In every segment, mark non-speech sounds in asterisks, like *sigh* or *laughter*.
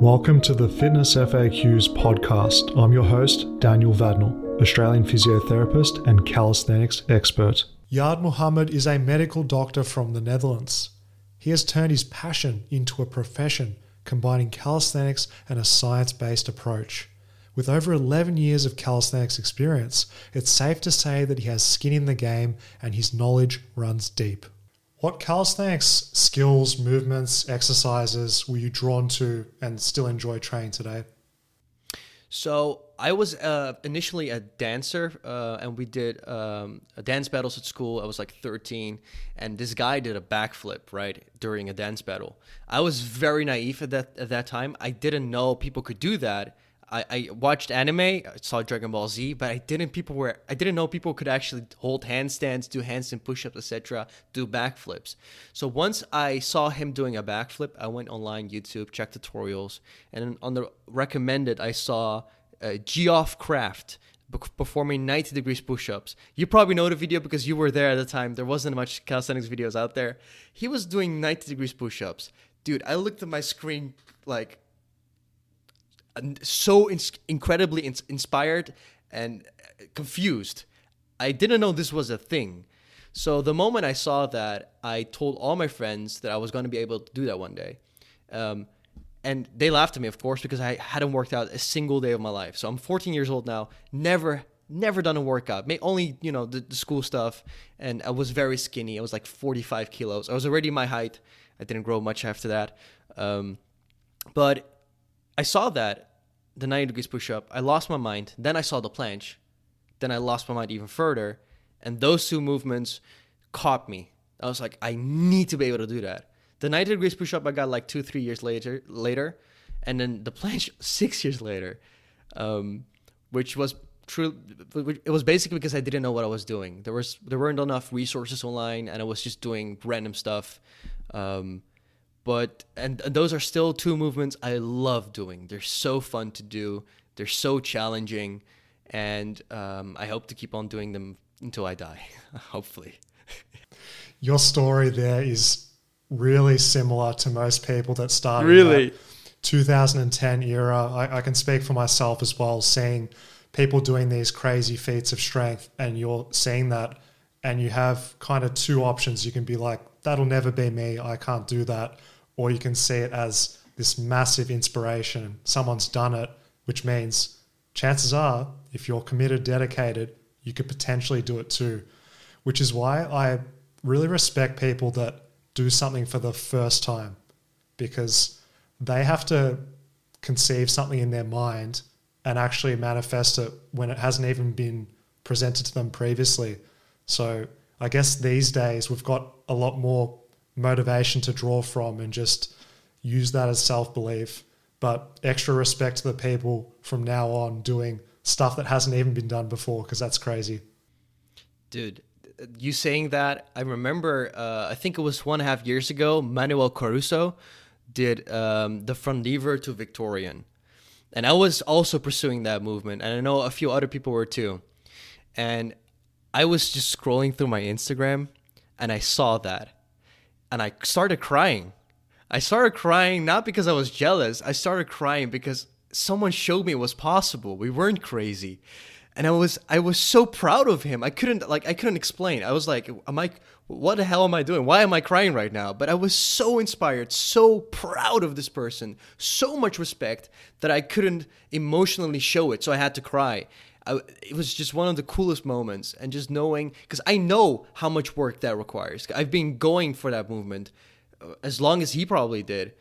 Welcome to the Fitness FAQs podcast. I'm your host, Daniel Vadnal, Australian physiotherapist and calisthenics expert. Yard Muhammad is a medical doctor from the Netherlands. He has turned his passion into a profession, combining calisthenics and a science based approach. With over 11 years of calisthenics experience, it's safe to say that he has skin in the game and his knowledge runs deep. What calisthenics skills, movements, exercises were you drawn to and still enjoy training today? So I was uh, initially a dancer, uh, and we did um, dance battles at school. I was like 13, and this guy did a backflip right during a dance battle. I was very naive at that at that time. I didn't know people could do that, I, I watched anime, I saw Dragon Ball Z, but I didn't people were I didn't know people could actually hold handstands, do handstand push-ups, etc., do backflips. So once I saw him doing a backflip, I went online, YouTube, checked tutorials, and on the recommended, I saw uh, Geoff Craft performing 90 degrees push-ups. You probably know the video because you were there at the time. There wasn't much calisthenics videos out there. He was doing 90 degrees push-ups. Dude, I looked at my screen like so in- incredibly in- inspired and confused. I didn't know this was a thing. So the moment I saw that, I told all my friends that I was going to be able to do that one day. Um, and they laughed at me, of course, because I hadn't worked out a single day of my life. So I'm 14 years old now, never, never done a workout. May only, you know, the, the school stuff. And I was very skinny. I was like 45 kilos. I was already my height. I didn't grow much after that. Um, but I saw that the 90 degrees push up. I lost my mind. Then I saw the planche. Then I lost my mind even further. And those two movements caught me. I was like, I need to be able to do that. The 90 degrees push up I got like two, three years later, later, and then the planche *laughs* six years later, um, which was true. It was basically because I didn't know what I was doing. There was there weren't enough resources online, and I was just doing random stuff. Um, but and, and those are still two movements I love doing. They're so fun to do. They're so challenging, and um, I hope to keep on doing them until I die. *laughs* Hopefully. Your story there is really similar to most people that started. Really. 2010 era. I, I, can speak for myself as well, seeing people doing these crazy feats of strength, and you're seeing that, and you have kind of two options. You can be like, that'll never be me. I can't do that or you can see it as this massive inspiration. Someone's done it, which means chances are, if you're committed, dedicated, you could potentially do it too. Which is why I really respect people that do something for the first time because they have to conceive something in their mind and actually manifest it when it hasn't even been presented to them previously. So I guess these days we've got a lot more motivation to draw from and just use that as self belief. But extra respect to the people from now on doing stuff that hasn't even been done before because that's crazy. Dude, you saying that, I remember, uh, I think it was one and a half years ago, Manuel Caruso did um, the front lever to Victorian. And I was also pursuing that movement. And I know a few other people were too. And I was just scrolling through my Instagram and I saw that and I started crying. I started crying not because I was jealous. I started crying because someone showed me it was possible. We weren't crazy. And I was I was so proud of him. I couldn't like I couldn't explain. I was like, am I what the hell am I doing? Why am I crying right now? But I was so inspired, so proud of this person, so much respect that I couldn't emotionally show it. So I had to cry. I, it was just one of the coolest moments and just knowing because i know how much work that requires. I've been going for that movement uh, as long as he probably did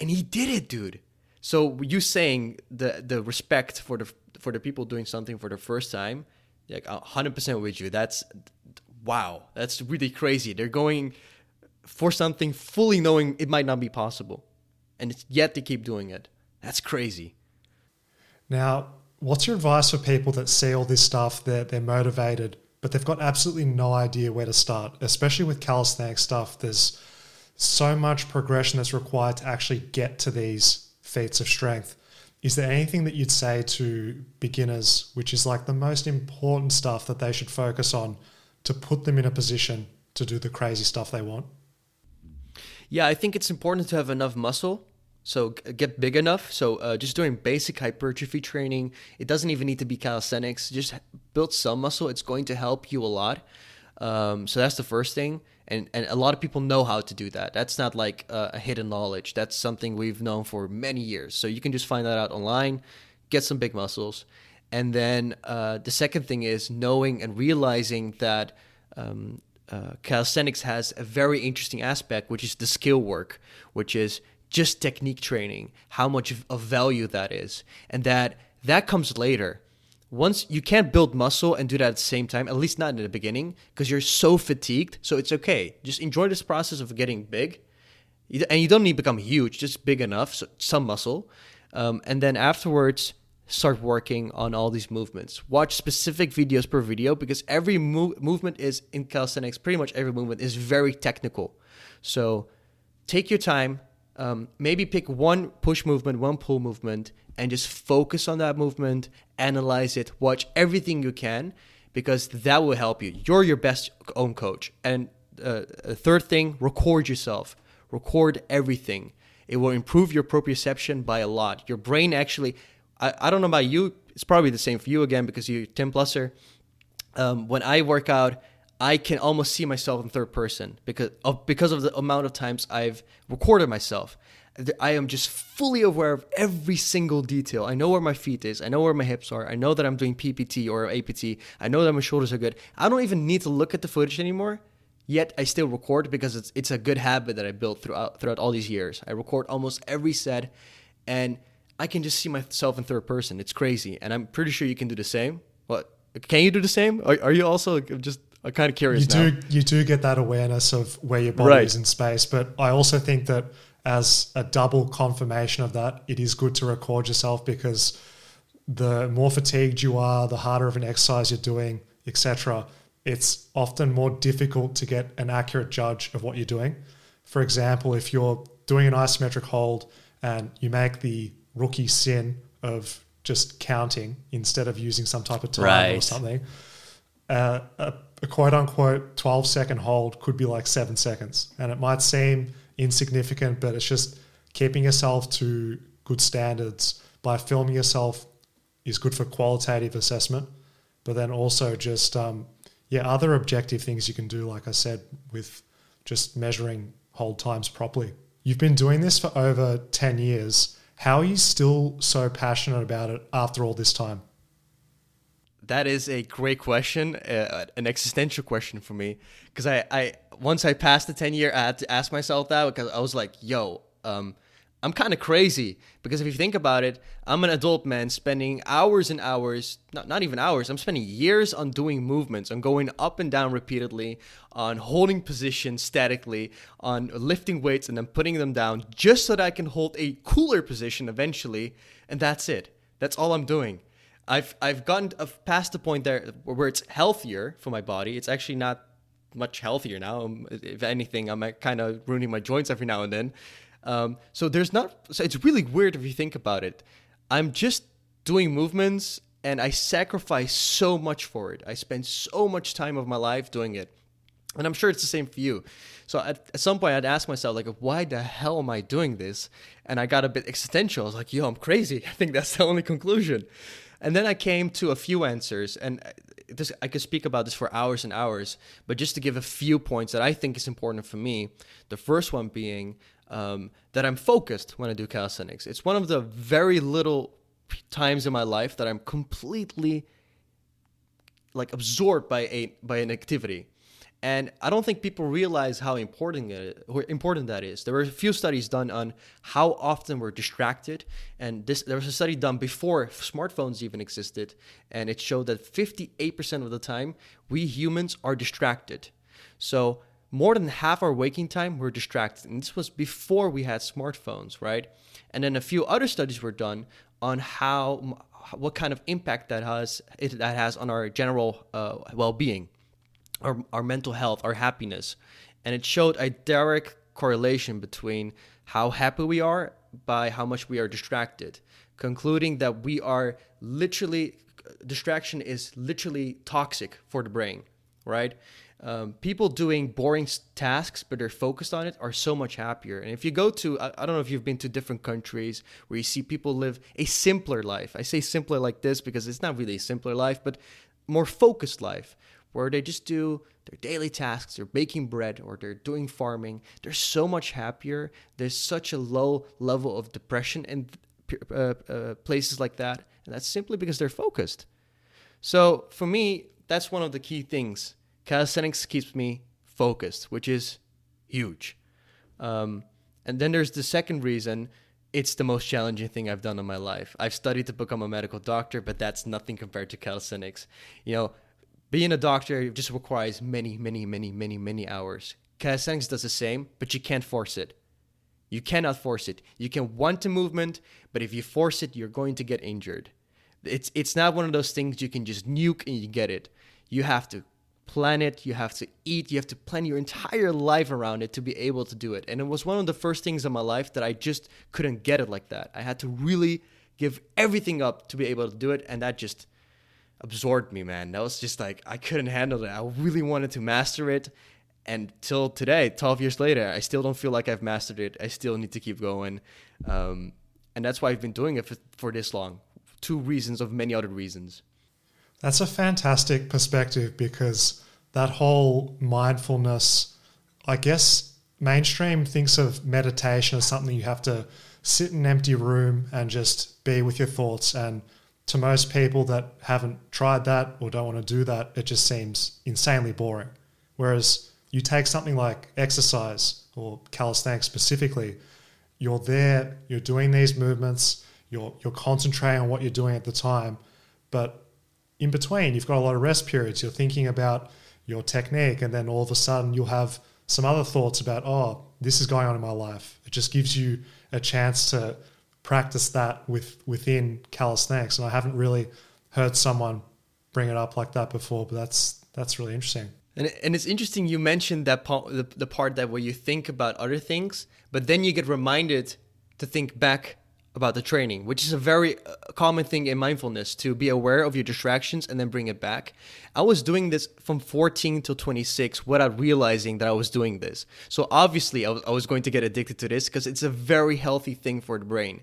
and he did it dude. So you saying the the respect for the for the people doing something for the first time like 100% with you. That's wow. That's really crazy. They're going for something fully knowing it might not be possible and it's yet to keep doing it. That's crazy. Now what's your advice for people that see all this stuff, they're, they're motivated, but they've got absolutely no idea where to start, especially with calisthenics stuff? There's so much progression that's required to actually get to these feats of strength. Is there anything that you'd say to beginners, which is like the most important stuff that they should focus on to put them in a position to do the crazy stuff they want? Yeah, I think it's important to have enough muscle So get big enough. So uh, just doing basic hypertrophy training. It doesn't even need to be calisthenics. Just build some muscle. It's going to help you a lot. Um, so that's the first thing. And, and a lot of people know how to do that. That's not like a, a hidden knowledge. That's something we've known for many years. So you can just find that out online, get some big muscles. And then uh, the second thing is knowing and realizing that um, uh, calisthenics has a very interesting aspect, which is the skill work, which is just technique training, how much of value that is, and that that comes later. Once you can't build muscle and do that at the same time, at least not in the beginning, because you're so fatigued. So it's okay. Just enjoy this process of getting big, and you don't need to become huge, just big enough, so some muscle, um, and then afterwards start working on all these movements. Watch specific videos per video because every mo- movement is in calisthenics. Pretty much every movement is very technical. So take your time, um, maybe pick one push movement, one pull movement, and just focus on that movement, analyze it, watch everything you can, because that will help you. You're your best own coach. And uh, third thing, record yourself. Record everything. It will improve your proprioception by a lot. Your brain actually, I, I don't know about you, it's probably the same for you again because you're 10 pluser. Um, when I work out, I can almost see myself in third person because of because of the amount of times I've recorded myself. I am just fully aware of every single detail. I know where my feet is. I know where my hips are. I know that I'm doing PPT or APT. I know that my shoulders are good. I don't even need to look at the footage anymore. Yet I still record because it's it's a good habit that I built throughout throughout all these years. I record almost every set, and I can just see myself in third person. It's crazy, and I'm pretty sure you can do the same. What can you do the same? Are, are you also just I'm kind of curious. You now. do you do get that awareness of where your body right. is in space, but I also think that as a double confirmation of that, it is good to record yourself because the more fatigued you are, the harder of an exercise you're doing, etc. It's often more difficult to get an accurate judge of what you're doing. For example, if you're doing an isometric hold and you make the rookie sin of just counting instead of using some type of time right. or something, uh, a a quote unquote 12 second hold could be like seven seconds. And it might seem insignificant, but it's just keeping yourself to good standards by filming yourself is good for qualitative assessment. But then also just, um, yeah, other objective things you can do, like I said, with just measuring hold times properly. You've been doing this for over 10 years. How are you still so passionate about it after all this time? That is a great question, uh, an existential question for me. Because I, I once I passed the ten year, I had to ask myself that because I was like, "Yo, um, I'm kind of crazy." Because if you think about it, I'm an adult man spending hours and hours, not not even hours. I'm spending years on doing movements, on going up and down repeatedly, on holding positions statically, on lifting weights and then putting them down, just so that I can hold a cooler position eventually, and that's it. That's all I'm doing. I've I've gotten past the point there where it's healthier for my body. It's actually not much healthier now. Um, if anything, I'm kind of ruining my joints every now and then. Um, so there's not. So it's really weird if you think about it. I'm just doing movements, and I sacrifice so much for it. I spend so much time of my life doing it, and I'm sure it's the same for you. So at, at some point, I'd ask myself, like, why the hell am I doing this? And I got a bit existential. I was like, yo, I'm crazy. *laughs* I think that's the only conclusion. And then I came to a few answers, and uh, this I could speak about this for hours and hours. But just to give a few points that I think is important for me, the first one being um, that I'm focused when I do calisthenics. It's one of the very little times in my life that I'm completely like absorbed by a by an activity and I don't think people realize how important it, important that is. There were a few studies done on how often we're distracted, and this there was a study done before smartphones even existed, and it showed that 58% of the time we humans are distracted. So more than half our waking time we're distracted, and this was before we had smartphones, right? And then a few other studies were done on how what kind of impact that has it, that has on our general uh, well-being our, our mental health, our happiness. And it showed a direct correlation between how happy we are by how much we are distracted, concluding that we are literally, distraction is literally toxic for the brain, right? um, people doing boring tasks but they're focused on it are so much happier and if you go to I, I, don't know if you've been to different countries where you see people live a simpler life i say simpler like this because it's not really a simpler life but more focused life where they just do their daily tasks they're baking bread or they're doing farming they're so much happier there's such a low level of depression in uh, uh, places like that and that's simply because they're focused so for me that's one of the key things calisthenics keeps me focused, which is huge. Um, and then there's the second reason it's the most challenging thing I've done in my life. I've studied to become a medical doctor, but that's nothing compared to calisthenics. You know, being a doctor just requires many, many, many, many, many hours. Calisthenics does the same, but you can't force it. You cannot force it. You can want a movement, but if you force it, you're going to get injured. It's it's not one of those things you can just nuke and you get it. You have to plan it, you have to eat, you have to plan your entire life around it to be able to do it. And it was one of the first things in my life that I just couldn't get it like that. I had to really give everything up to be able to do it, and that just absorbed me, man. That was just like I couldn't handle it. I really wanted to master it. And till today, 12 years later, I still don't feel like I've mastered it. I still need to keep going. Um, and that's why I've been doing it for, for this long. Two reasons of many other reasons. That's a fantastic perspective because that whole mindfulness, I guess mainstream thinks of meditation as something you have to sit in an empty room and just be with your thoughts. And to most people that haven't tried that or don't want to do that, it just seems insanely boring. Whereas you take something like exercise or calisthenics specifically, you're there, you're doing these movements, you're, you're concentrating on what you're doing at the time, but in between, you've got a lot of rest periods. You're thinking about your technique, and then all of a sudden, you'll have some other thoughts about, oh, this is going on in my life. It just gives you a chance to practice that with within calisthenics. And I haven't really heard someone bring it up like that before, but that's that's really interesting. And, and it's interesting you mentioned that part, the, the part that where you think about other things, but then you get reminded to think back about the training, which is a very uh, common thing in mindfulness to be aware of your distractions and then bring it back. I was doing this from 14 to 26 without realizing that I was doing this. So obviously, I was, I was going to get addicted to this because it's a very healthy thing for the brain.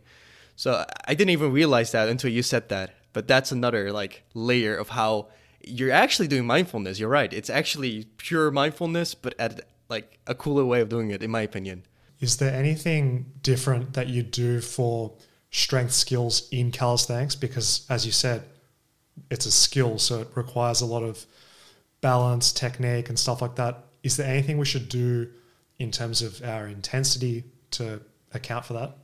So I didn't even realize that until you said that. But that's another like layer of how you're actually doing mindfulness. You're right. It's actually pure mindfulness, but at like a cooler way of doing it, in my opinion. Is there anything different that you do for strength skills in calisthenics? Because, as you said, it's a skill, so it requires a lot of balance, technique, and stuff like that. Is there anything we should do in terms of our intensity to account for that?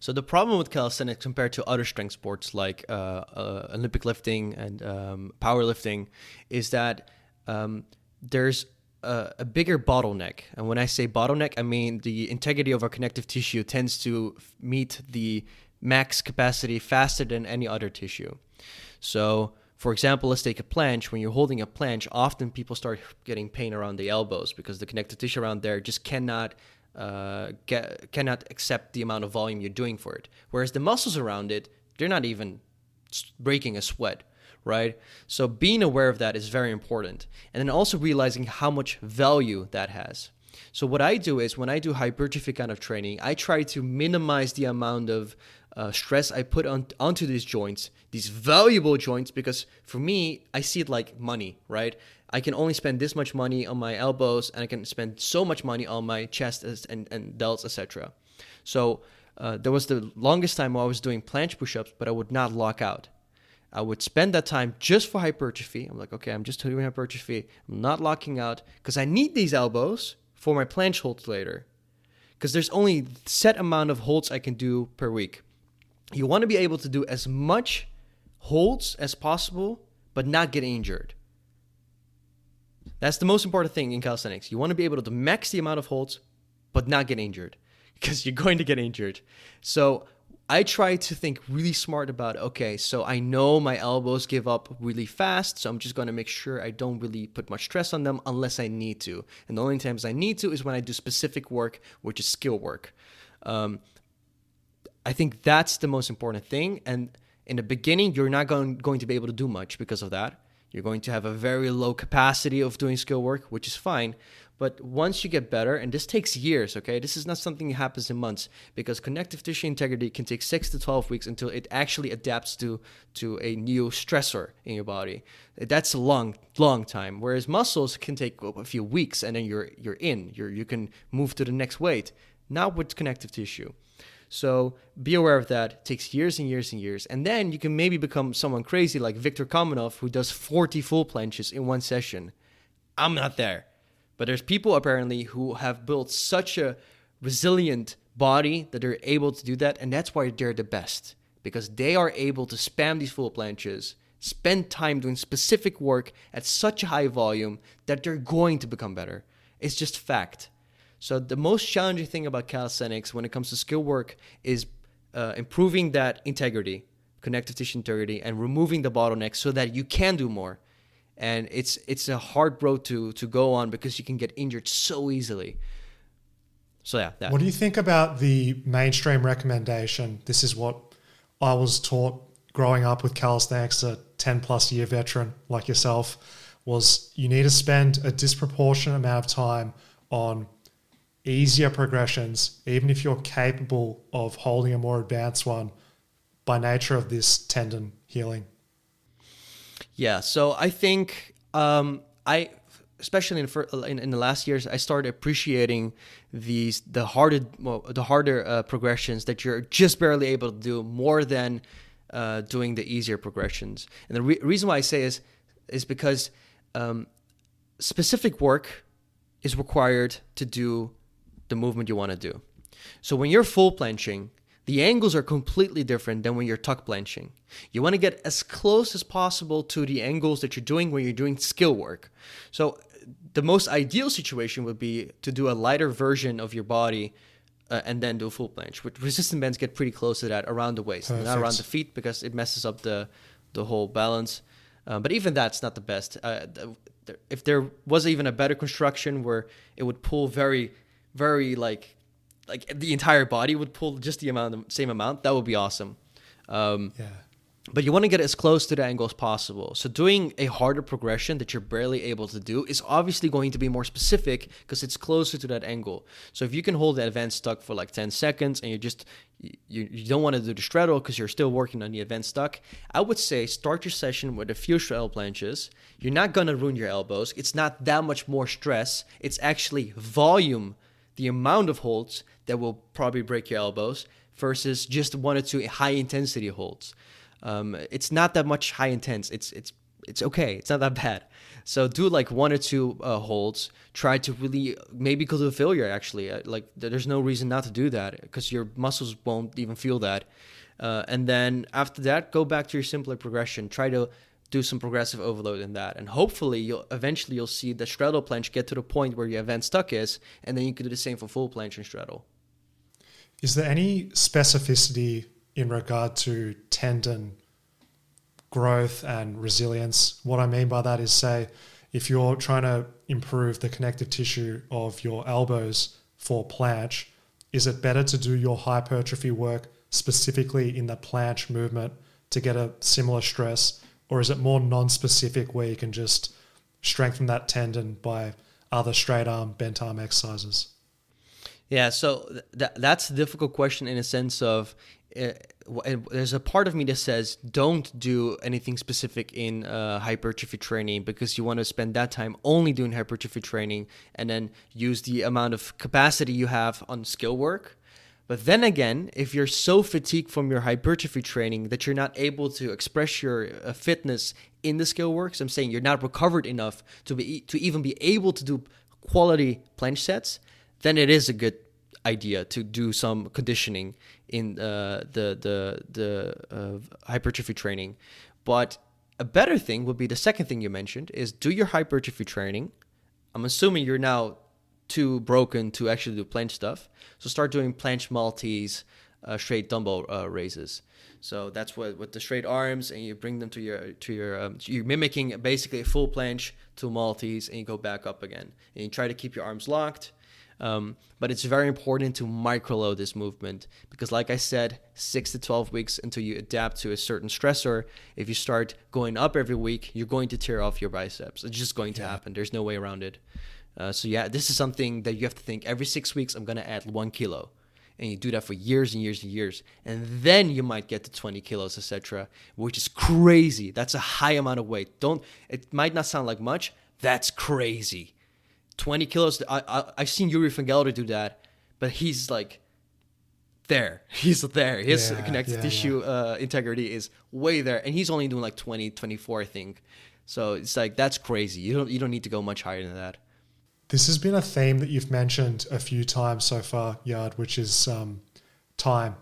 So the problem with calisthenics compared to other strength sports like uh, uh, Olympic lifting and um, powerlifting is that um, there's a, a, bigger bottleneck. And when I say bottleneck, I mean the integrity of our connective tissue tends to meet the max capacity faster than any other tissue. So, for example, let's take a planche. When you're holding a planche, often people start getting pain around the elbows because the connective tissue around there just cannot uh, get, cannot accept the amount of volume you're doing for it. Whereas the muscles around it, they're not even breaking a sweat right? So being aware of that is very important. And then also realizing how much value that has. So what I do is when I do hypertrophy kind of training, I try to minimize the amount of uh, stress I put on onto these joints, these valuable joints, because for me, I see it like money, right? I can only spend this much money on my elbows, and I can spend so much money on my chest and, and delts, etc. So uh, there was the longest time I was doing planche push-ups, but I would not lock out. I would spend that time just for hypertrophy. I'm like, okay, I'm just doing hypertrophy. I'm not locking out because I need these elbows for my planche holds later. Because there's only set amount of holds I can do per week. You want to be able to do as much holds as possible, but not get injured. That's the most important thing in calisthenics. You want to be able to max the amount of holds, but not get injured because you're going to get injured. So I try to think really smart about okay, so I know my elbows give up really fast, so I'm just to make sure I don't really put much stress on them unless I need to. And the only times I need to is when I do specific work, which is skill work. Um, I think that's the most important thing. And in the beginning, you're not going, going to be able to do much because of that. You're going to have a very low capacity of doing skill work, which is fine. But once you get better, and this takes years, okay? This is not something that happens in months because connective tissue integrity can take six to 12 weeks until it actually adapts to, to a new stressor in your body. That's a long, long time. Whereas muscles can take a few weeks and then you're, you're in, you're, you can move to the next weight. Not with connective tissue. So be aware of that. It takes years and years and years. And then you can maybe become someone crazy like Viktor Kamenov, who does 40 full planches in one session. I'm not there. But there's people apparently who have built such a resilient body that they're able to do that, and that's why they're the best because they are able to spam these full planches, spend time doing specific work at such a high volume that they're going to become better. It's just fact. So the most challenging thing about calisthenics when it comes to skill work is uh, improving that integrity, connective tissue integrity, and removing the bottlenecks so that you can do more and it's it's a hard road to to go on because you can get injured so easily. So yeah. That. What do you think about the mainstream recommendation? This is what I was taught growing up with calisthenics, a ten plus year veteran like yourself. Was you need to spend a disproportionate amount of time on easier progressions, even if you're capable of holding a more advanced one by nature of this tendon healing. Yeah, so I think um, I, especially in, in, in the last years, I started appreciating these the harder well, the harder uh, progressions that you're just barely able to do more than uh, doing the easier progressions. And the re- reason why I say is is because um, specific work is required to do the movement you want to do. So when you're full planching, the angles are completely different than when you're tuck planching. You want to get as close as possible to the angles that you're doing when you're doing skill work. So the most ideal situation would be to do a lighter version of your body uh, and then do a full planche. With resistant bands get pretty close to that around the waist, Perfect. not around the feet because it messes up the the whole balance. Uh, but even that's not the best. Uh, if there was even a better construction where it would pull very, very like like the entire body would pull just the amount, the same amount, that would be awesome. Um, yeah. But you want to get as close to the angle as possible. So doing a harder progression that you're barely able to do is obviously going to be more specific because it's closer to that angle. So if you can hold the advanced tuck for like 10 seconds and you just you, you don't want to do the straddle because you're still working on the advanced tuck, I would say start your session with a few straddle planches. You're not to ruin your elbows. It's not that much more stress. It's actually volume, the amount of holds that will probably break your elbows versus just one or two high intensity holds. Um, it's not that much high intense. It's it's it's okay. It's not that bad. So do like one or two uh, holds. Try to really maybe go to failure. Actually, uh, like there's no reason not to do that because your muscles won't even feel that. Uh, and then after that, go back to your simpler progression. Try to do some progressive overload in that, and hopefully you'll eventually you'll see the straddle planche get to the point where your advanced tuck is, and then you can do the same for full planche and straddle. Is there any specificity in regard to tendon growth and resilience? What I mean by that is, say, if you're trying to improve the connective tissue of your elbows for planche, is it better to do your hypertrophy work specifically in the planche movement to get a similar stress, or is it more non-specific where you can just strengthen that tendon by other straight arm, bent arm exercises? Yeah, so th- that's a difficult question in a sense of uh, there's a part of me that says don't do anything specific in uh, hypertrophy training because you want to spend that time only doing hypertrophy training and then use the amount of capacity you have on skill work. But then again, if you're so fatigued from your hypertrophy training that you're not able to express your uh, fitness in the skill works, I'm saying you're not recovered enough to be to even be able to do quality planche sets then it is a good idea to do some conditioning in uh, the the the uh, hypertrophy training. But a better thing would be the second thing you mentioned is do your hypertrophy training. I'm assuming you're now too broken to actually do planche stuff, so start doing planche multis, uh, straight dumbbell uh, raises. So that's what with the straight arms, and you bring them to your to your um, you're mimicking basically a full planche to multis, and you go back up again, and you try to keep your arms locked Um, but it's very important to microload this movement because, like I said, six to 12 weeks until you adapt to a certain stressor, if you start going up every week, you're going to tear off your biceps. It's just going to yeah. happen. There's no way around it. Uh, so, yeah, this is something that you have to think every six weeks, I'm going to add one kilo. And you do that for years and years and years. And then you might get to 20 kilos, etc., which is crazy. That's a high amount of weight. Don't, it might not sound like much. That's crazy 20 kilos. I, I I've seen Yuri van Gelder do that, but he's like there. *laughs* He's there. His yeah, connective yeah, tissue yeah. Uh, integrity is way there, and he's only doing like 20, 24, I think. So it's like that's crazy. You don't you don't need to go much higher than that. This has been a theme that you've mentioned a few times so far, Yard, which is um, time.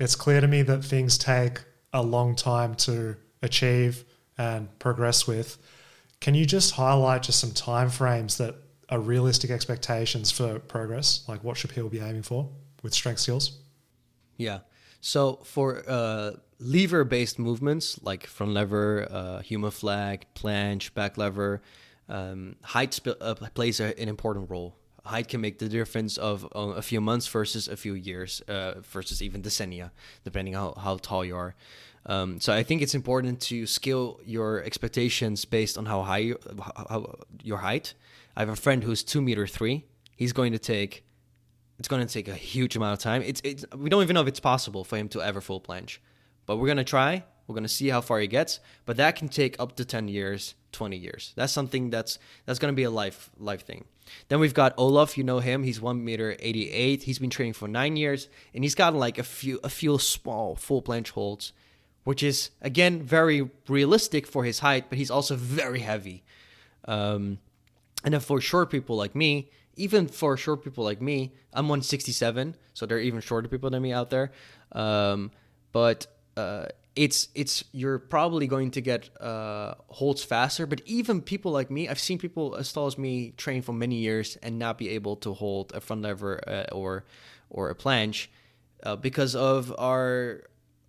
It's clear to me that things take a long time to achieve and progress with. Can you just highlight just some time frames that are realistic expectations for progress? Like what should people be aiming for with strength skills? Yeah. So for uh, lever based movements like front lever, uh, human flag, planche, back lever, um, height sp- uh, plays a, an important role. Height can make the difference of uh, a few months versus a few years, uh, versus even decennia, depending how, how tall you are. Um, so I think it's important to scale your expectations based on how high you, how, how, your height I have a friend who's two meter three. He's going to take. It's going to take a huge amount of time. It's, it's we don't even know if it's possible for him to ever full planche, but we're gonna try. We're gonna see how far he gets, but that can take up to ten years, twenty years. That's something that's that's gonna be a life life thing. Then we've got Olaf. You know him. He's one meter eighty eight. He's been training for nine years, and he's gotten like a few a few small full planche holds, which is again very realistic for his height, but he's also very heavy. Um, and then for short people like me, even for short people like me, I'm 167, so there are even shorter people than me out there. Um, but uh, it's it's you're probably going to get uh, holds faster. But even people like me, I've seen people as tall as me train for many years and not be able to hold a front lever uh, or or a planche uh, because of our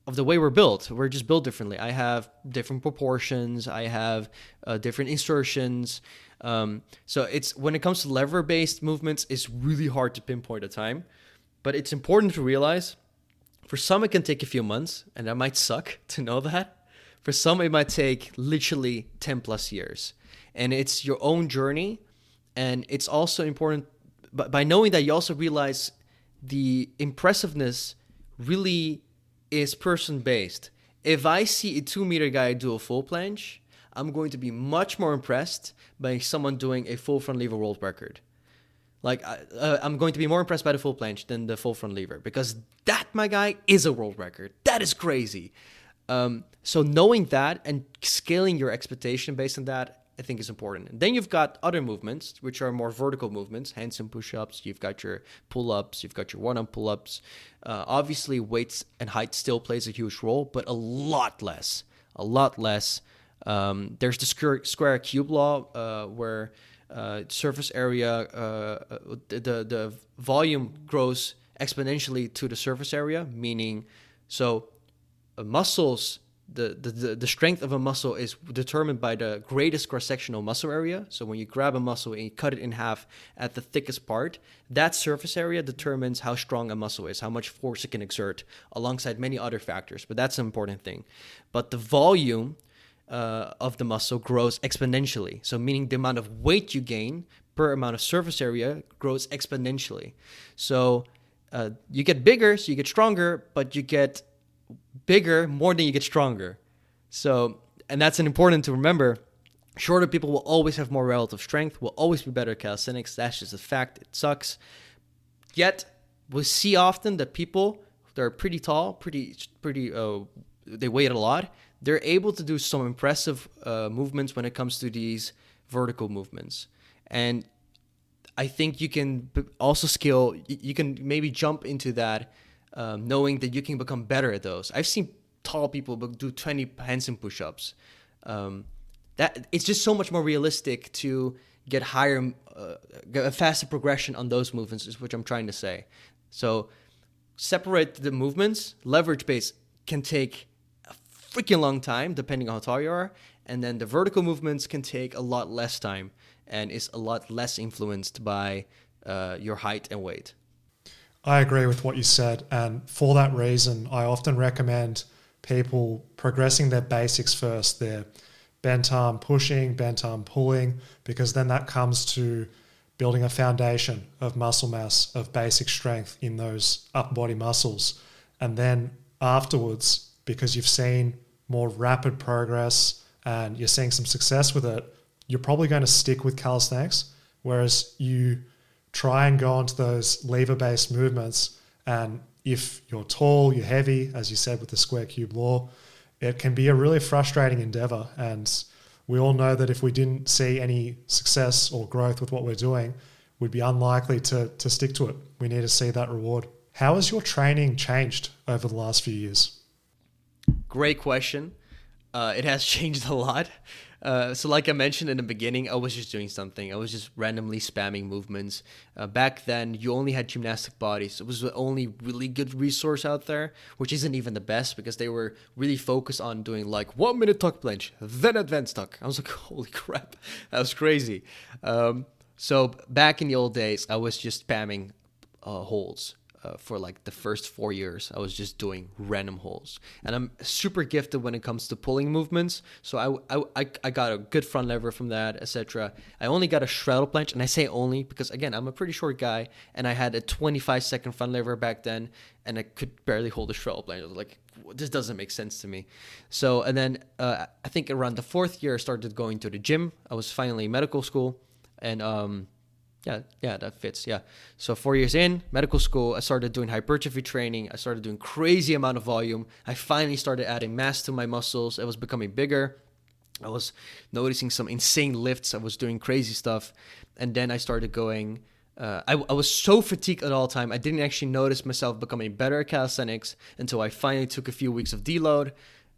of the way we're built. We're just built differently. I have different proportions. I have uh, different insertions. Um, so it's when it comes to lever based movements, it's really hard to pinpoint a time. But it's important to realize for some it can take a few months, and that might suck *laughs* to know that. For some it might take literally 10 plus years. And it's your own journey. And it's also important but by knowing that you also realize the impressiveness really is person based. If I see a two meter guy do a full planche, I'm going to be much more impressed by someone doing a full front lever world record. Like uh, I'm going to be more impressed by the full planche than the full front lever because that, my guy, is a world record. That is crazy. Um, so knowing that and scaling your expectation based on that, I think is important. And then you've got other movements, which are more vertical movements, hands handstand push-ups. You've got your pull-ups. You've got your one-arm pull-ups. Uh, obviously, weights and height still plays a huge role, but a lot less. A lot less um, there's the square, square cube law uh, where uh, surface area, uh, uh, the, the volume grows exponentially to the surface area, meaning so muscles the, the, the strength of a muscle is determined by the greatest cross-sectional muscle area. So when you grab a muscle and you cut it in half at the thickest part, that surface area determines how strong a muscle is, how much force it can exert, alongside many other factors. But that's an important thing. But the volume uh, of the muscle grows exponentially. So, meaning the amount of weight you gain per amount of surface area grows exponentially. So, uh, you get bigger, so you get stronger, but you get bigger more than you get stronger. So, and that's an important to remember. Shorter people will always have more relative strength, will always be better calisthenics. That's just a fact. It sucks. Yet, we see often that people that are pretty tall, pretty, pretty, uh, they weigh a lot they're able to do some impressive uh, movements when it comes to these vertical movements. And I think you can also skill, you can maybe jump into that um, knowing that you can become better at those. I've seen tall people do 20 handstand push ups. Um, that it's just so much more realistic to get higher, uh, get a faster progression on those movements, is what I'm trying to say. So separate the movements. Leverage base can take freaking long time, depending on how tall you are. And then the vertical movements can take a lot less time and is a lot less influenced by uh, your height and weight. I agree with what you said. And for that reason, I often recommend people progressing their basics first, their bent arm pushing, bent arm pulling, because then that comes to building a foundation of muscle mass, of basic strength in those upper body muscles. And then afterwards, because you've seen more rapid progress and you're seeing some success with it, you're probably going to stick with calisthenics. Whereas you try and go onto those lever based movements. And if you're tall, you're heavy, as you said with the square cube law, it can be a really frustrating endeavor. And we all know that if we didn't see any success or growth with what we're doing, we'd be unlikely to, to stick to it. We need to see that reward. How has your training changed over the last few years? Great question. Uh, it has *laughs* changed a lot. Uh, so, like I mentioned in the beginning, I was just doing something. I was just randomly spamming movements. Uh, back then, you only had gymnastic bodies. It was the only really good resource out there, which isn't even the best because they were really focused on doing like one minute tuck planche, then advanced tuck. I was like, *laughs* holy crap, that was crazy. Um, so, back in the old days, I was just spamming uh, holds uh, for like the first four years. I was just doing random holds, and I'm super gifted when it comes to pulling movements. So I I, I got a good front lever from that, etc. I only got a straddle planche, and I say only because again I'm a pretty short guy, and I had a 25 second front lever back then, and I could barely hold a straddle planche. I was like, this doesn't make sense to me. So and then uh, I think around the fourth year I started going to the gym. I was finally in medical school, and um yeah, yeah, that fits. Yeah. So four years in medical school, I started doing hypertrophy training. I started doing crazy amount of volume. I finally started adding mass to my muscles. It was becoming bigger. I was noticing some insane lifts. I was doing crazy stuff, and then I started going. Uh, I, I was so fatigued at all time. I didn't actually notice myself becoming better at calisthenics until I finally took a few weeks of deload.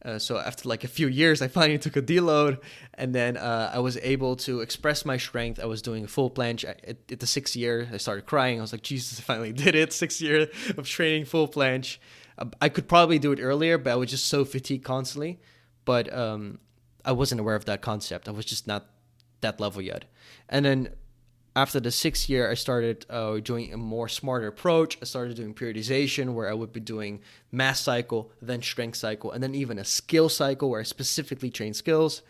Uh, so after like a few years, I finally took a deload, and then uh, I was able to express my strength. I was doing a full planche at, at, the sixth year. I started crying. I was like, Jesus, I finally did it! *laughs* Six year of training full planche. Uh, I could probably do it earlier, but I was just so fatigued constantly. But um, I wasn't aware of that concept. I was just not that level yet. And then after the sixth year, I started uh, doing a more smarter approach. I started doing periodization where I would be doing mass cycle, then strength cycle, and then even a skill cycle where I specifically train skills.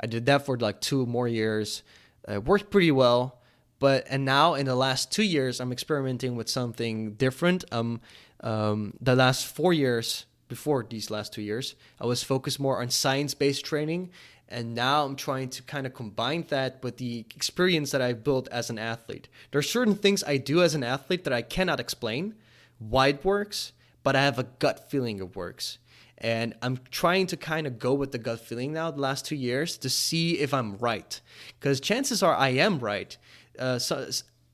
I did that for like two more years. It worked pretty well. But and now in the last two years, I'm experimenting with something different. Um, um, the last four years, before these last two years, I was focused more on science based training and now I'm trying to kind of combine that with the experience that I've built as an athlete. There are certain things I do as an athlete that I cannot explain why it works, but I have a gut feeling it works. And I'm trying to kind of go with the gut feeling now the last two years to see if I'm right. Because chances are I am right. Uh, so,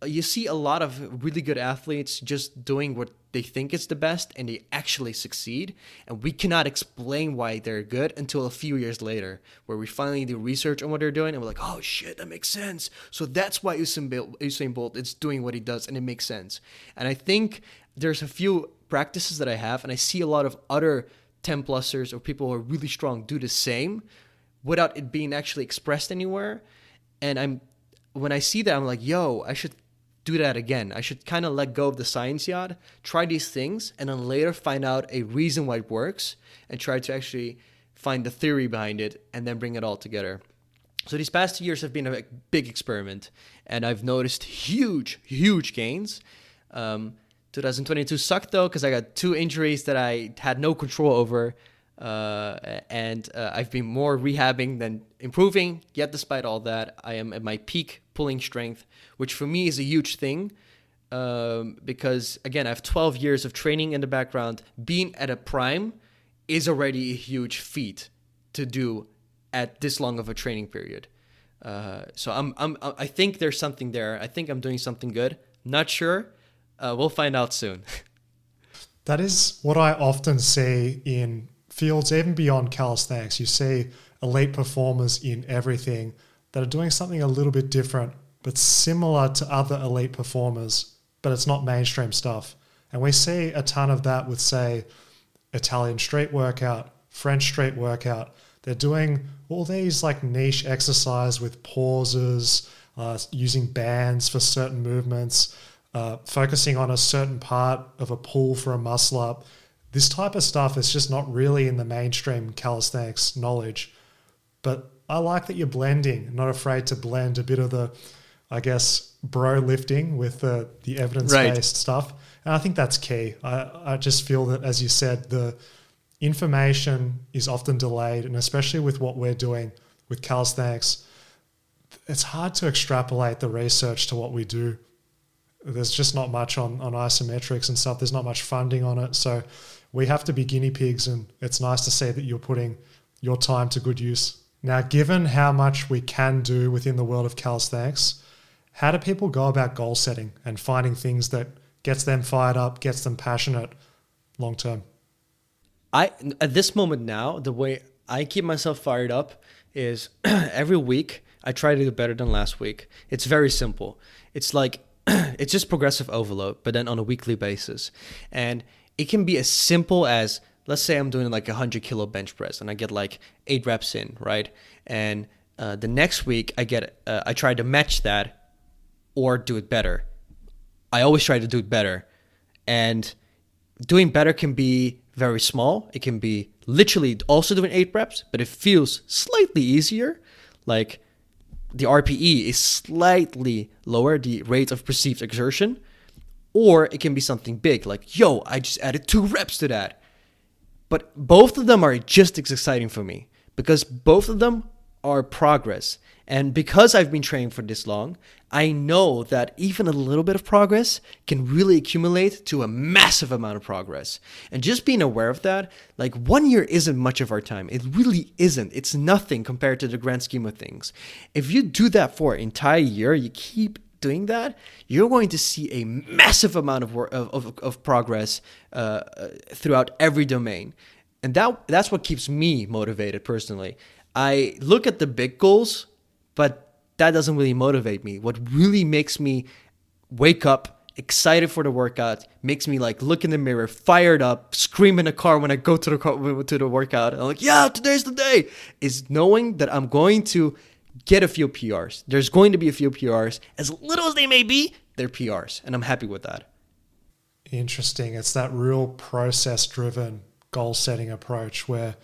you see a lot of really good athletes just doing what they think is the best and they actually succeed and we cannot explain why they're good until a few years later where we finally do research on what they're doing and we're like oh shit that makes sense. So that's why Usain Bolt, Usain Bolt is doing what he does and it makes sense. And I think there's a few practices that I have and I see a lot of other 10 plusers or people who are really strong do the same without it being actually expressed anywhere. And I'm when I see that I'm like yo I should do that again. I should kind of let go of the science yacht, try these things, and then later find out a reason why it works and try to actually find the theory behind it and then bring it all together. So these past two years have been a big experiment, and I've noticed huge, huge gains. Um, 2022 sucked though because I got two injuries that I had no control over, uh, and uh, I've been more rehabbing than improving. Yet, despite all that, I am at my peak pulling strength, which for me is a huge thing. Um, because again, I have 12 years of training in the background. Being at a prime is already a huge feat to do at this long of a training period. Uh, so I'm, I'm, I think there's something there. I think I'm doing something good. Not sure. Uh, we'll find out soon. *laughs* that is what I often see in fields, even beyond calisthenics. You see elite performers in everything that are doing something a little bit different, but similar to other elite performers, but it's not mainstream stuff. And we see a ton of that with, say, Italian street workout, French street workout. They're doing all these like niche exercise with pauses, uh, using bands for certain movements, uh, focusing on a certain part of a pull for a muscle up. This type of stuff is just not really in the mainstream calisthenics knowledge. But I like that you're blending, not afraid to blend a bit of the, I guess, bro lifting with the, the evidence based Right. stuff. And I think that's key. I, I just feel that, as you said, the information is often delayed, and especially with what we're doing with calisthenics, it's hard to extrapolate the research to what we do. There's just not much on, on isometrics and stuff. There's not much funding on it. So we have to be guinea pigs, and it's nice to see that you're putting your time to good use. Now, given how much we can do within the world of calisthenics, how do people go about goal setting and finding things that gets them fired up, gets them passionate long term? I at this moment now, the way I keep myself fired up is *clears throat* every week I try to do better than last week. It's very simple. It's like *clears throat* it's just progressive overload, but then on a weekly basis. And it can be as simple as let's say I'm doing like a hundred kilo bench press and I get like eight reps in, right? And uh, the next week I get uh, I try to match that or do it better. I always try to do it better. And doing better can be very small. It can be literally also doing eight reps, but it feels slightly easier. Like the RPE is slightly lower, the rate of perceived exertion. Or it can be something big, like, yo, I just added two reps to that. But both of them are just as exciting for me because both of them are progress. And because I've been training for this long, I know that even a little bit of progress can really accumulate to a massive amount of progress. And just being aware of that, like one year isn't much of our time. It really isn't. It's nothing compared to the grand scheme of things. If you do that for an entire year, you keep doing that, you're going to see a massive amount of work, of, of, of progress uh, uh, throughout every domain, and that that's what keeps me motivated personally. I look at the big goals, but that doesn't really motivate me. What really makes me wake up excited for the workout makes me like look in the mirror fired up scream in the car when i go to the car, to the workout i'm like yeah today's the day is knowing that i'm going to get a few PRs. There's going to be a few PRs. As little as they may be, they're PRs. And I'm happy with that. Interesting. It's that real process driven goal setting approach where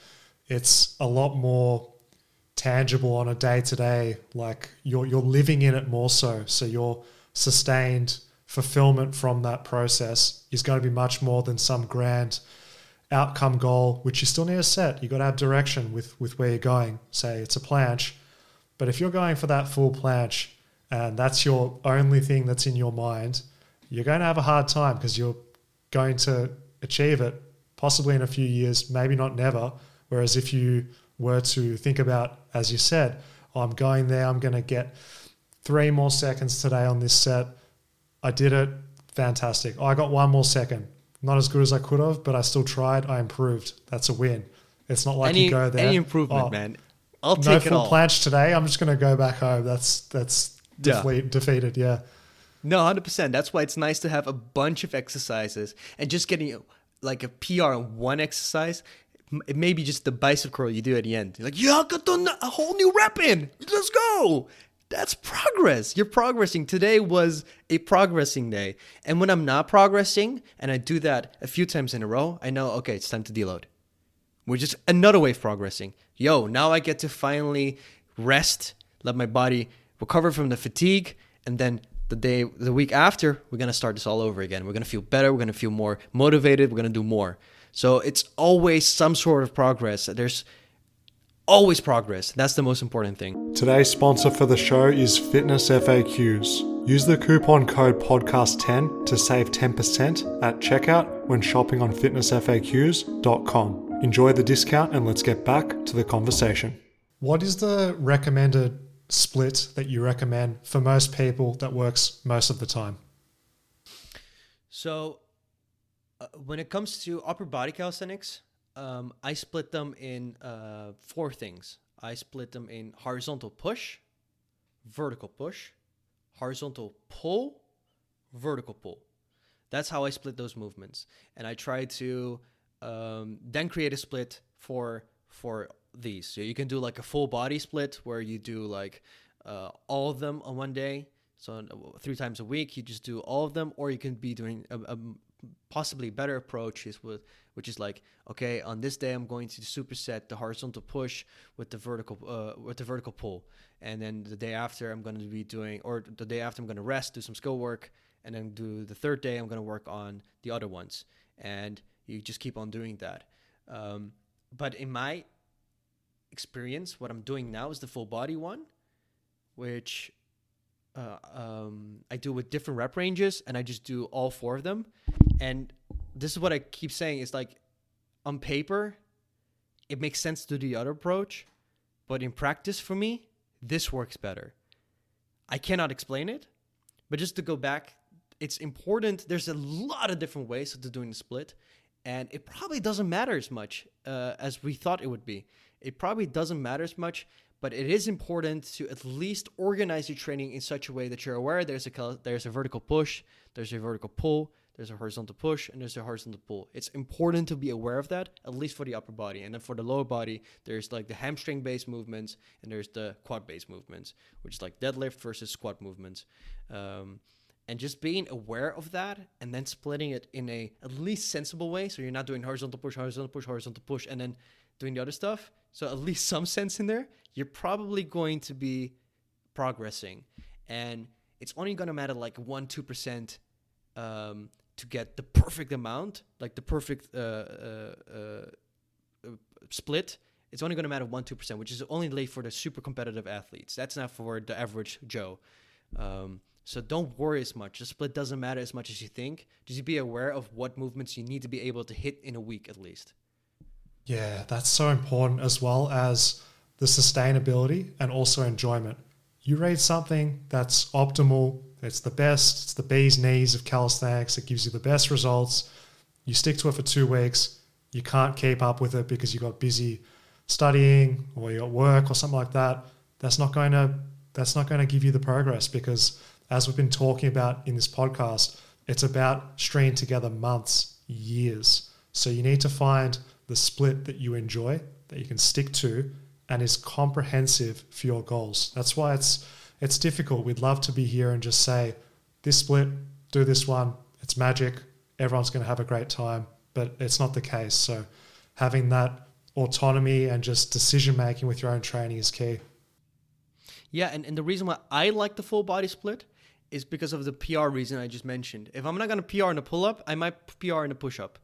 it's a lot more tangible on a day to day. Like you're, you're living in it more so. So your sustained fulfillment from that process is going to be much more than some grand outcome goal, which you still need to set. You've got to have direction with, with where you're going. Say it's a planche but if you're going for that full planche and that's your only thing that's in your mind, you're going to have a hard time because you're going to achieve it possibly in a few years, maybe not never. Whereas if you were to think about, as you said, oh, I'm going there, I'm going to get three more seconds today on this set. I did it. Fantastic. Oh, I got one more second. Not as good as I could have, but I still tried. I improved. That's a win. It's not like any, you go there. Any improvement, oh, man. I'll no take it full all. planche today. I'm just going to go back home. That's that's Yeah. defeat, defeated. Yeah. No, hundred percent. That's why it's nice to have a bunch of exercises and just getting like a PR on one exercise. It may be just the bicep curl you do at the end. You're like, yeah, I got done a whole new rep in. Let's go. That's progress. You're progressing. Today was a progressing day. And when I'm not progressing and I do that a few times in a row, I know, okay, it's time to deload. Which is another way of progressing. Yo, now I get to finally rest, let my body recover from the fatigue, and then the day, the week after, we're gonna start this all over again. We're gonna feel better. We're gonna feel more motivated. We're gonna do more. So it's always some sort of progress. There's always progress. That's the most important thing. Today's sponsor for the show is Fitness FAQs. Use the coupon code podcast10 to save 10% at checkout when shopping on fitnessfaqs.com. Enjoy the discount and let's get back to the conversation. What is the recommended split that you recommend for most people that works most of the time? So, uh, when it comes to upper body calisthenics, um, I split them in uh, four things. I split them in horizontal push, vertical push, horizontal pull, vertical pull. That's how I split those movements, and I try to um, then create a split for for these. So you can do like a full body split where you do like uh, all of them on one day. So three times a week, you just do all of them, or you can be doing a, a possibly better approach is with which is like okay on this day i'm going to superset the horizontal push with the vertical uh, with the vertical pull and then the day after i'm going to be doing or the day after i'm going to rest do some skill work and then do the third day i'm going to work on the other ones and you just keep on doing that um, but in my experience what i'm doing now is the full body one which uh, um, I do with different rep ranges, and I just do all four of them. And this is what I keep saying: is like on paper, it makes sense to do the other approach, but in practice, for me, this works better. I cannot explain it, but just to go back, it's important. There's a lot of different ways of doing the split, and it probably doesn't matter as much uh, as we thought it would be. It probably doesn't matter as much but it is important to at least organize your training in such a way that you're aware there's a there's a vertical push, there's a vertical pull, there's a horizontal push, and there's a horizontal pull. It's important to be aware of that, at least for the upper body. And then for the lower body, there's like the hamstring based movements and there's the quad based movements, which is like deadlift versus squat movements. Um, and just being aware of that and then splitting it in a at least sensible way. So you're not doing horizontal push horizontal push horizontal push and then doing the other stuff. So at least some sense in there. You're probably going to be progressing. And it's only going to matter like 1 2% um, to get the perfect amount like the perfect uh, uh, uh, split. It's only going to matter 1 2% which is only late for the super competitive athletes. That's not for the average joe. Um, so don't worry as much. The split doesn't matter as much as you think. Just be aware of what movements you need to be able to hit in a week at least. Yeah, that's so important as well as the sustainability and also enjoyment. You read something that's optimal, it's the best, it's the bee's knees of calisthenics, it gives you the best results. You stick to it for two weeks, you can't keep up with it because you got busy studying or you got work or something like that. That's not going to that's not going to give you the progress because as we've been talking about in this podcast, it's about stringing together months, years. So you need to find the split that you enjoy, that you can stick to, and is comprehensive for your goals. That's why it's it's difficult. We'd love to be here and just say, this split, do this one, it's magic, everyone's going to have a great time, but it's not the case. So having that autonomy and just decision making with your own training is key. Yeah, and, and the reason why I like the full body split is because of the PR reason I just mentioned. If I'm not going to PR in a pull up, I might PR in a push up.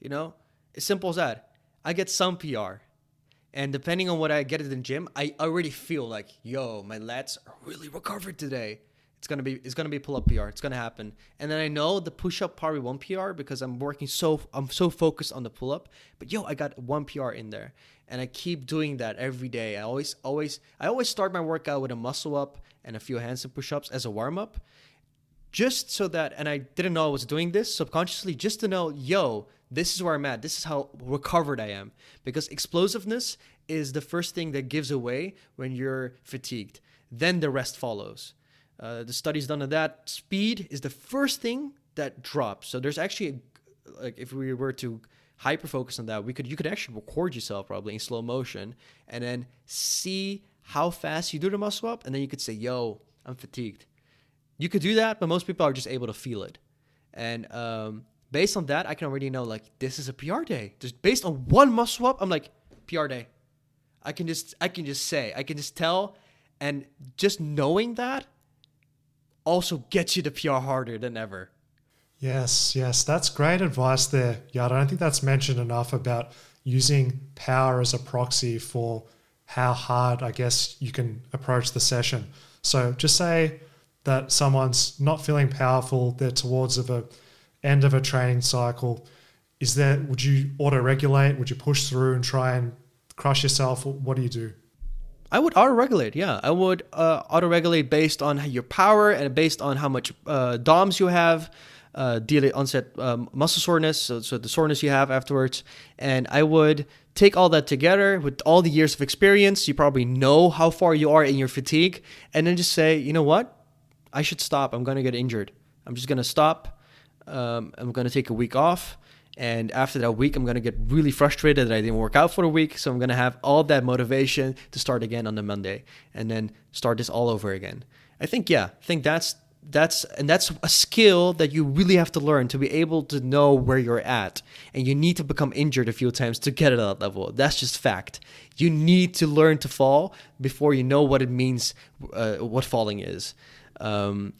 You know, as simple as that. I get some PR. And depending on what I get at the gym, I already feel like, yo, my lats are really recovered today. It's gonna be it's gonna be pull up PR. It's gonna happen. And then I know the push up probably won't PR because I'm working so I'm so focused on the pull up. But yo, I got one PR in there, and I keep doing that every day. I always always I always start my workout with a muscle up and a few handstand push ups as a warm up, just so that. And I didn't know I was doing this subconsciously, just to know, yo, this is where I'm at. This is how recovered I am. Because explosiveness is the first thing that gives away when you're fatigued. Then the rest follows. Uh, the studies done on that. Speed is the first thing that drops. So there's actually, a, like, if we were to hyper focus on that, we could you could actually record yourself probably in slow motion and then see how fast you do the muscle up, and then you could say, "Yo, I'm fatigued." You could do that, but most people are just able to feel it. And um, based on that, I can already know like this is a PR day. Just based on one muscle up, I'm like PR day. I can just I can just say I can just tell, and just knowing that also gets you to PR harder than ever. Yes, yes, that's great advice there, Yada. I don't think that's mentioned enough about using power as a proxy for how hard I guess you can approach the session. So just say that someone's not feeling powerful, they're towards of a end of a training cycle. Is there would you auto regulate? Would you push through and try and crush yourself? What do you do? I would auto regulate. Yeah, I would uh, auto regulate based on your power and based on how much uh, DOMs you have, uh, delayed onset um, muscle soreness, so, so the soreness you have afterwards. And I would take all that together with all the years of experience. You probably know how far you are in your fatigue, and then just say, you know what, I should stop. I'm to get injured. I'm just to stop. Um, I'm to take a week off. And after that week, I'm going to get really frustrated that I didn't work out for a week. So I'm going to have all that motivation to start again on the Monday and then start this all over again. I think yeah, I think that's that's and that's a skill that you really have to learn to be able to know where you're at. And you need to become injured a few times to get at that level. That's just fact. You need to learn to fall before you know what it means uh, what falling is. Um,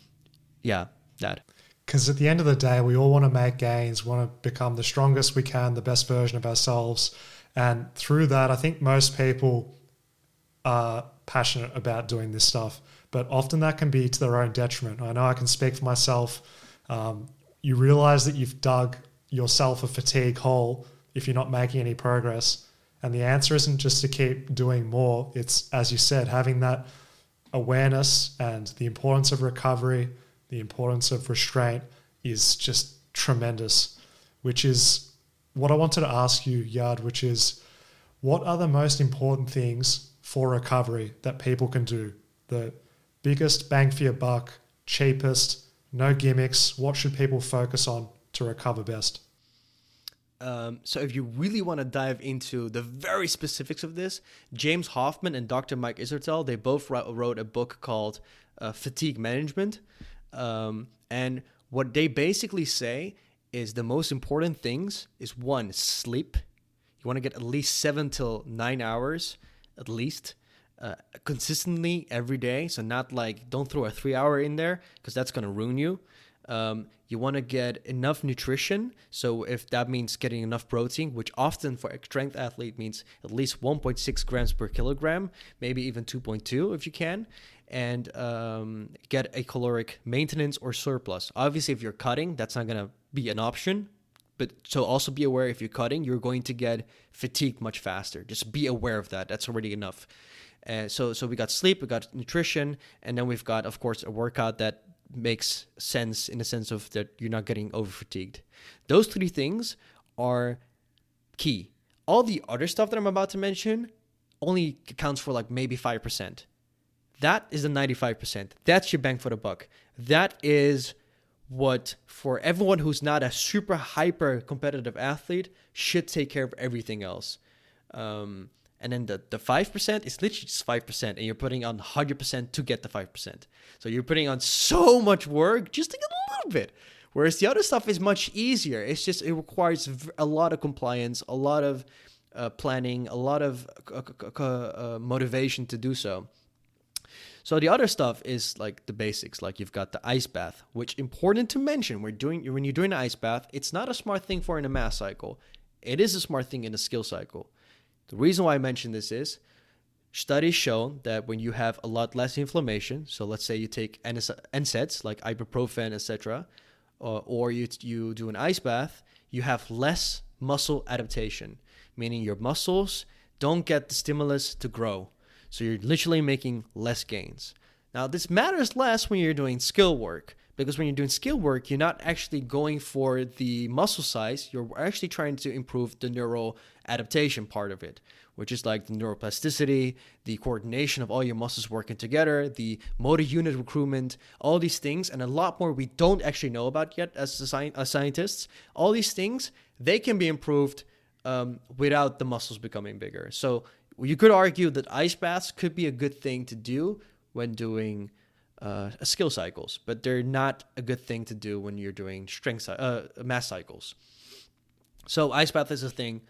yeah that. Because at the end of the day we all want to make gains want to become the strongest we can the best version of ourselves. And through that i think most people are passionate about doing this stuff but often that can be to their own detriment. I know I can speak for myself. Um, you realize that you've dug yourself a fatigue hole if you're not making any progress. And the answer isn't just to keep doing more, it's, as you said, having that awareness and the importance of recovery, the importance of restraint is just tremendous, which is what I wanted to ask you, Yard, which is what are the most important things for recovery that people can do? The biggest bang for your buck, cheapest, no gimmicks. What should people focus on to recover best? Um, so, if you really want to dive into the very specifics of this, James Hoffmann and Dr. Mike Israetel, they both wrote a book called uh, Fatigue Management. Um, and what they basically say is the most important things is one, sleep. You want to get at least seven till nine hours, at least uh, consistently every day. So not like don't throw a three hour in there because that's gonna ruin you. Um, you want to get enough nutrition. So if that means getting enough protein, which often for a strength athlete means at least 1.6 grams per kilogram, maybe even 2.2 if you can, and um, get a caloric maintenance or surplus. Obviously, if you're cutting, that's not gonna be an option. But so also be aware if you're cutting, you're going to get fatigued much faster. Just be aware of that. That's already enough. Uh, so so we got sleep, we got nutrition, and then we've got of course a workout that makes sense in the sense of that you're not getting over fatigued. Those three things are key. All the other stuff that I'm about to mention only accounts for like maybe 5%. That is the 95%. That's your bang for the buck. That is what for everyone who's not a super hyper competitive athlete should take care of everything else. Um, and then the, the 5% is literally just 5% and you're putting on 100% to get the 5% so you're putting on so much work just to get a little bit whereas the other stuff is much easier it's just it requires a lot of compliance a lot of uh, planning a lot of uh, motivation to do so so the other stuff is like the basics, like you've got the ice bath, which important to mention. We're doing when you're doing an ice bath, it's not a smart thing for in a mass cycle. It is a smart thing in a skill cycle. The reason why I mention this is studies show that when you have a lot less inflammation, so let's say you take NSAIDs like ibuprofen, etc., uh, or you you do an ice bath, you have less muscle adaptation, meaning your muscles don't get the stimulus to grow. So you're literally making less gains. Now, this matters less when you're doing skill work because when you're doing skill work, you're not actually going for the muscle size, you're actually trying to improve the neural adaptation part of it, which is like the neuroplasticity, the coordination of all your muscles working together, the motor unit recruitment, all these things, and a lot more we don't actually know about yet as, sci- as scientists. All these things, they can be improved um, without the muscles becoming bigger. So you could argue that ice baths could be a good thing to do when doing uh, skill cycles, but they're not a good thing to do when you're doing strength uh, mass cycles. So ice bath is a thing,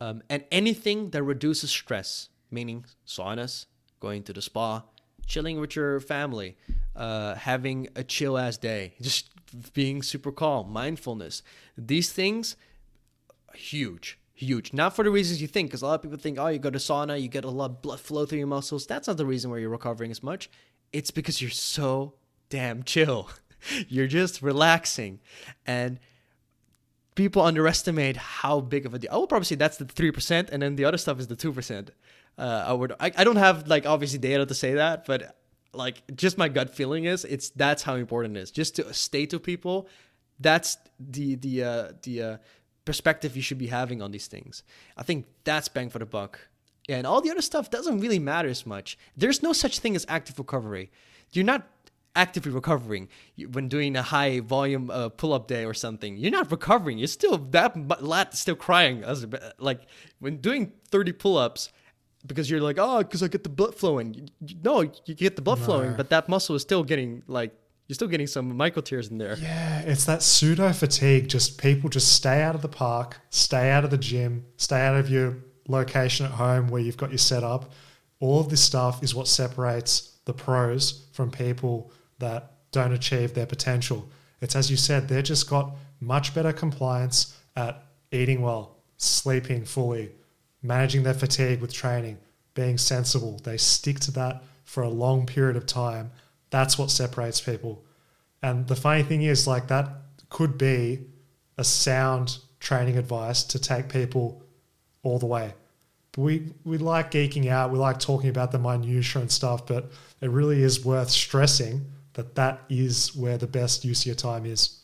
um, and anything that reduces stress, meaning saunas, going to the spa, chilling with your family, uh, having a chill ass day, *laughs* just being super calm, mindfulness. These things, huge, huge. Not for the reasons you think, because a lot of people think, oh, you go to sauna, you get a lot of blood flow through your muscles. That's not the reason why you're recovering as much it's because you're so damn chill. *laughs* you're just relaxing. And people underestimate how big of a deal. I would probably say that's the 3%, and then the other stuff is the 2%. Uh, I would I, I don't have like obviously data to say that, but like just my gut feeling is it's that's how important it is. Just to state to people that's the the uh, the uh, perspective you should be having on these things. I think that's bang for the buck and all the other stuff doesn't really matter as much. There's no such thing as active recovery. You're not actively recovering when doing a high volume uh, pull up day or something. You're not recovering. You're still that lat still crying. As like when doing 30 pull ups because you're like, oh, because I get the blood flowing. No, you get the blood No. flowing, but that muscle is still getting like you're still getting some micro tears in there. Yeah, it's that pseudo fatigue. Just people just stay out of the park, stay out of the gym, stay out of your location at home where you've got your setup. All of this stuff is what separates the pros from people that don't achieve their potential. It's as you said, they've just got much better compliance at eating well, sleeping fully, managing their fatigue with training, being sensible. They stick to that for a long period of time. That's what separates people. And the funny thing is, like, that could be a sound training advice to take people all the way. But we, we like geeking out, we like talking about the minutiae and stuff, but it really is worth stressing that that is where the best use of your time is.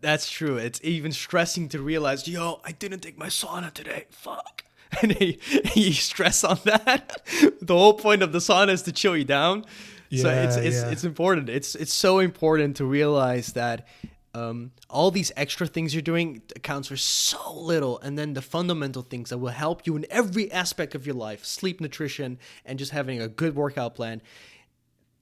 That's true. It's even stressing to realize, yo, I didn't take my sauna today. Fuck. *laughs* And you, you stress on that. *laughs* the whole point of the sauna is to chill you down. Yeah, so it's it's yeah. it's important. It's it's so important to realize that um, all these extra things you're doing accounts for so little, and then the fundamental things that will help you in every aspect of your life: sleep, nutrition, and just having a good workout plan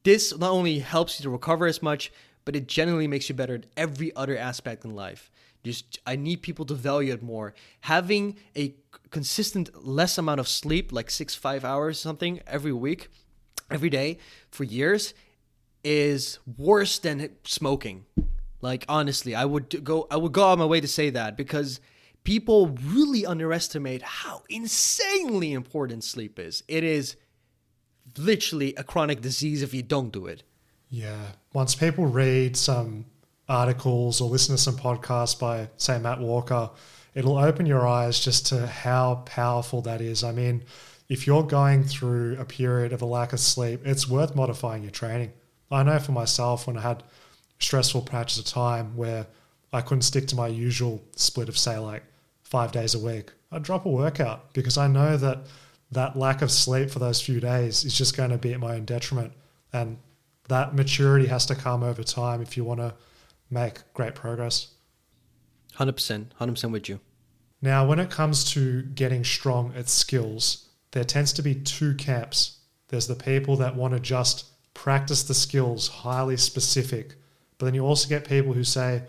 this not only helps you to recover as much, but it generally makes you better at every other aspect in life. Just I need people to value it more. Having a consistent less amount of sleep, like six, five hours something every week, every day for years, is worse than smoking. Like honestly, I would go I would go on my way to say that because people really underestimate how insanely important sleep is. It is literally a chronic disease if you don't do it. Yeah. Once people read some articles or listen to some podcasts by, say, Matt Walker, it'll open your eyes just to how powerful that is. I mean, if you're going through a period of a lack of sleep, it's worth modifying your training. I know for myself when I had stressful patches of time where I couldn't stick to my usual split of, say, like five days a week, I'd drop a workout because I know that that lack of sleep for those few days is just going to be at my own detriment. And that maturity has to come over time if you want to make great progress. 100%, 100% with you. Now, when it comes to getting strong at skills, there tends to be two camps. There's the people that want to just practice the skills highly specific, but then you also get people who say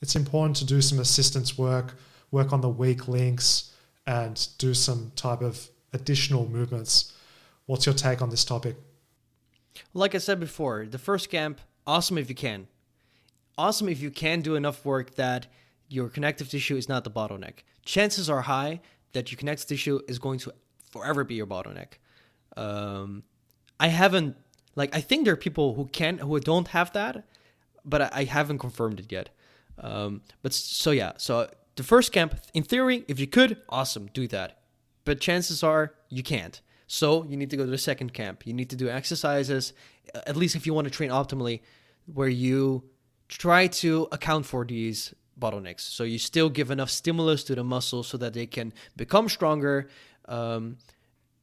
it's important to do some assistance work, work on the weak links, and do some type of additional movements. What's your take on this topic? Like I said before, the first camp, awesome if you can. Awesome if you can do enough work that your connective tissue is not the bottleneck. Chances are high that your connective tissue is going to forever be your bottleneck. Um, I haven't, like, I think there are people who can, who don't have that, but I, I haven't confirmed it yet. Um, but so yeah, so the first camp, in theory, if you could, awesome, do that. But chances are you can't. So you need to go to the second camp. You need to do exercises, at least if you want to train optimally, where you try to account for these bottlenecks. So you still give enough stimulus to the muscles so that they can become stronger um,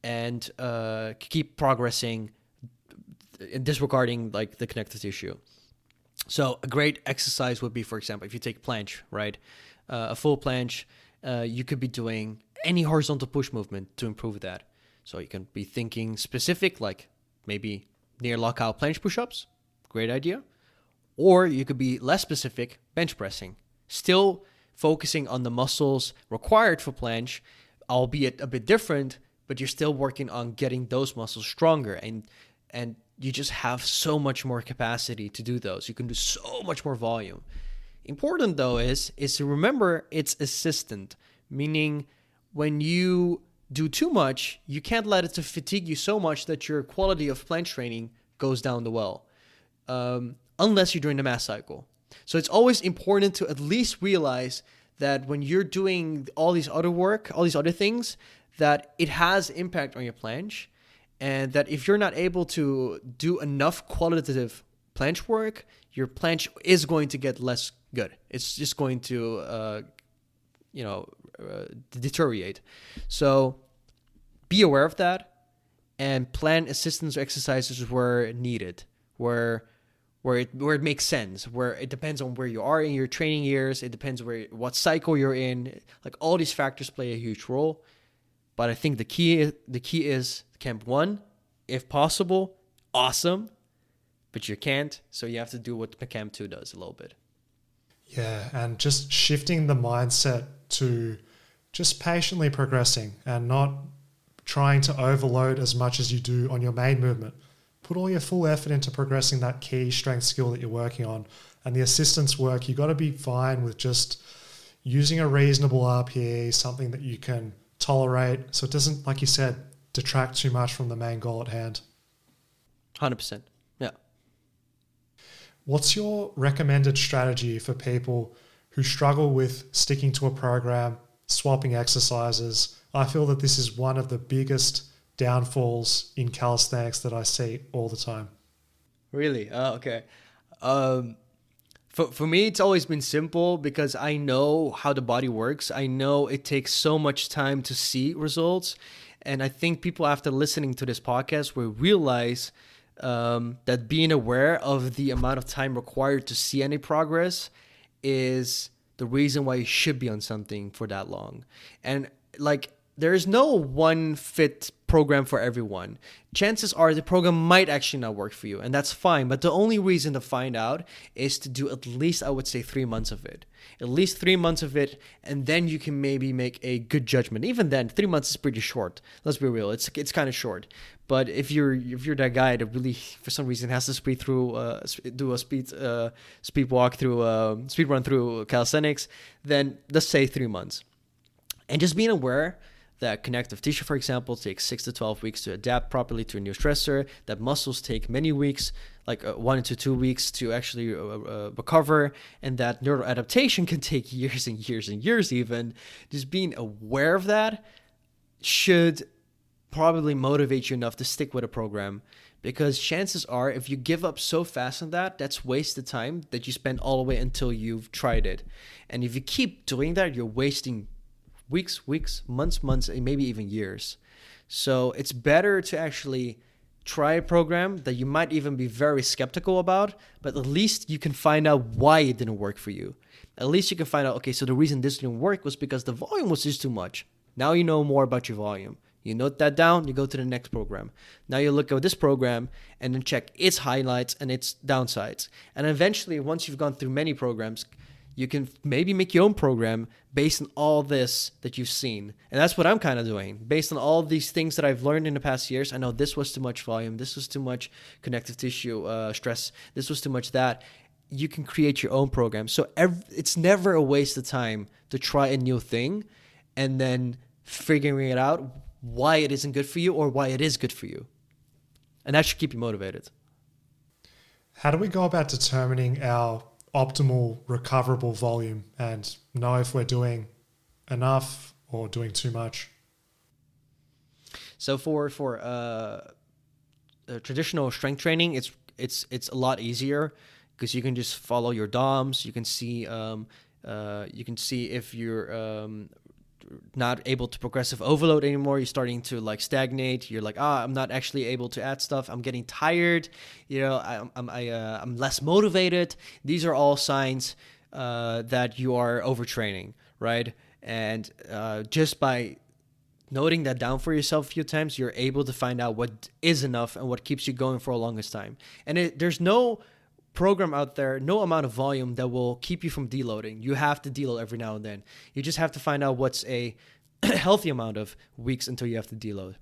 and uh, keep progressing, disregarding like the connective tissue. So a great exercise would be, for example, if you take planche, right? Uh, a full planche, uh, you could be doing any horizontal push movement to improve that. So you can be thinking specific, like maybe near lockout planche push-ups. Great idea. Or you could be less specific, bench pressing. Still focusing on the muscles required for planche, albeit a bit different, but you're still working on getting those muscles stronger and and you just have so much more capacity to do those. You can do so much more volume. Important though is is to remember it's assistant, meaning when you do too much, you can't let it to fatigue you so much that your quality of planche training goes down the well, um, unless you're doing the mass cycle. So it's always important to at least realize that when you're doing all these other work, all these other things, that it has impact on your planche, and that if you're not able to do enough qualitative planche work, your planche is going to get less good. It's just going to, uh, you know, uh, deteriorate. So be aware of that and plan assistance exercises where needed, where where it where it makes sense, where it depends on where you are in your training years, it depends where what cycle you're in. Like all these factors play a huge role. But I think the key the key is camp one, if possible, awesome, but you can't, so you have to do what camp two does a little bit. Yeah, and just shifting the mindset to just patiently progressing and not trying to overload as much as you do on your main movement. Put all your full effort into progressing that key strength skill that you're working on. And the assistance work, you've got to be fine with just using a reasonable RPE, something that you can tolerate so it doesn't, like you said, detract too much from the main goal at hand. 100%. Yeah. What's your recommended strategy for people who struggle with sticking to a program, swapping exercises? I feel that this is one of the biggest downfalls in calisthenics that I see all the time. Really? Oh, okay. Um, for, for me, it's always been simple because I know how the body works. I know it takes so much time to see results. And I think people, after listening to this podcast, will realize um, that being aware of the amount of time required to see any progress is the reason why you should be on something for that long. And like, there is no one fit program for everyone. Chances are the program might actually not work for you, and that's fine. But the only reason to find out is to do at least, I would say, three months of it. At least three months of it, and then you can maybe make a good judgment. Even then, three months is pretty short. Let's be real; it's it's kind of short. But if you're if you're that guy that really, for some reason, has to speed through, uh, do a speed uh, speed walk through, uh, speed run through calisthenics, then let's say three months, and just being aware that connective tissue, for example, takes six to 12 weeks to adapt properly to a new stressor, that muscles take many weeks, like uh, one to two weeks to actually uh, uh, recover, and that neural adaptation *laughs* can take years and years and years, even. Just being aware of that should probably motivate you enough to stick with a program because chances are if you give up so fast on that that's wasted time that you spend all the way until you've tried it and if you keep doing that you're wasting weeks, weeks, months, months, and maybe even years. So it's better to actually try a program that you might even be very skeptical about, but at least you can find out why it didn't work for you. At least you can find out, okay, so the reason this didn't work was because the volume was just too much. Now you know more about your volume. You note that down, you go to the next program. Now you look at this program and then check its highlights and its downsides. And eventually, once you've gone through many programs, you can maybe make your own program based on all this that you've seen. And that's what I'm kind of doing. Based on all these things that I've learned in the past years, I know this was too much volume, this was too much connective tissue uh, stress, this was too much that. You can create your own program. So every, it's never a waste of time to try a new thing and then figuring it out why it isn't good for you or why it is good for you. And that should keep you motivated. How do we go about determining our optimal recoverable volume and know if we're doing enough or doing too much. So for for uh, traditional strength training, it's it's it's a lot easier because you can just follow your DOMs. You can see um, uh, you can see if you're um, not able to progressive overload anymore. You're starting to like stagnate. You're like ah i'm not actually able to add stuff. I'm getting tired. You know I, i'm I, uh, i'm less motivated. These are all signs uh, that you are overtraining right? And uh, just by noting that down for yourself a few times you're able to find out what is enough and what keeps you going for a longest time. And it, there's no program out there, no amount of volume that will keep you from deloading. You have to deload every now and then. You just have to find out what's a *clears throat* healthy amount of weeks until you have to deload.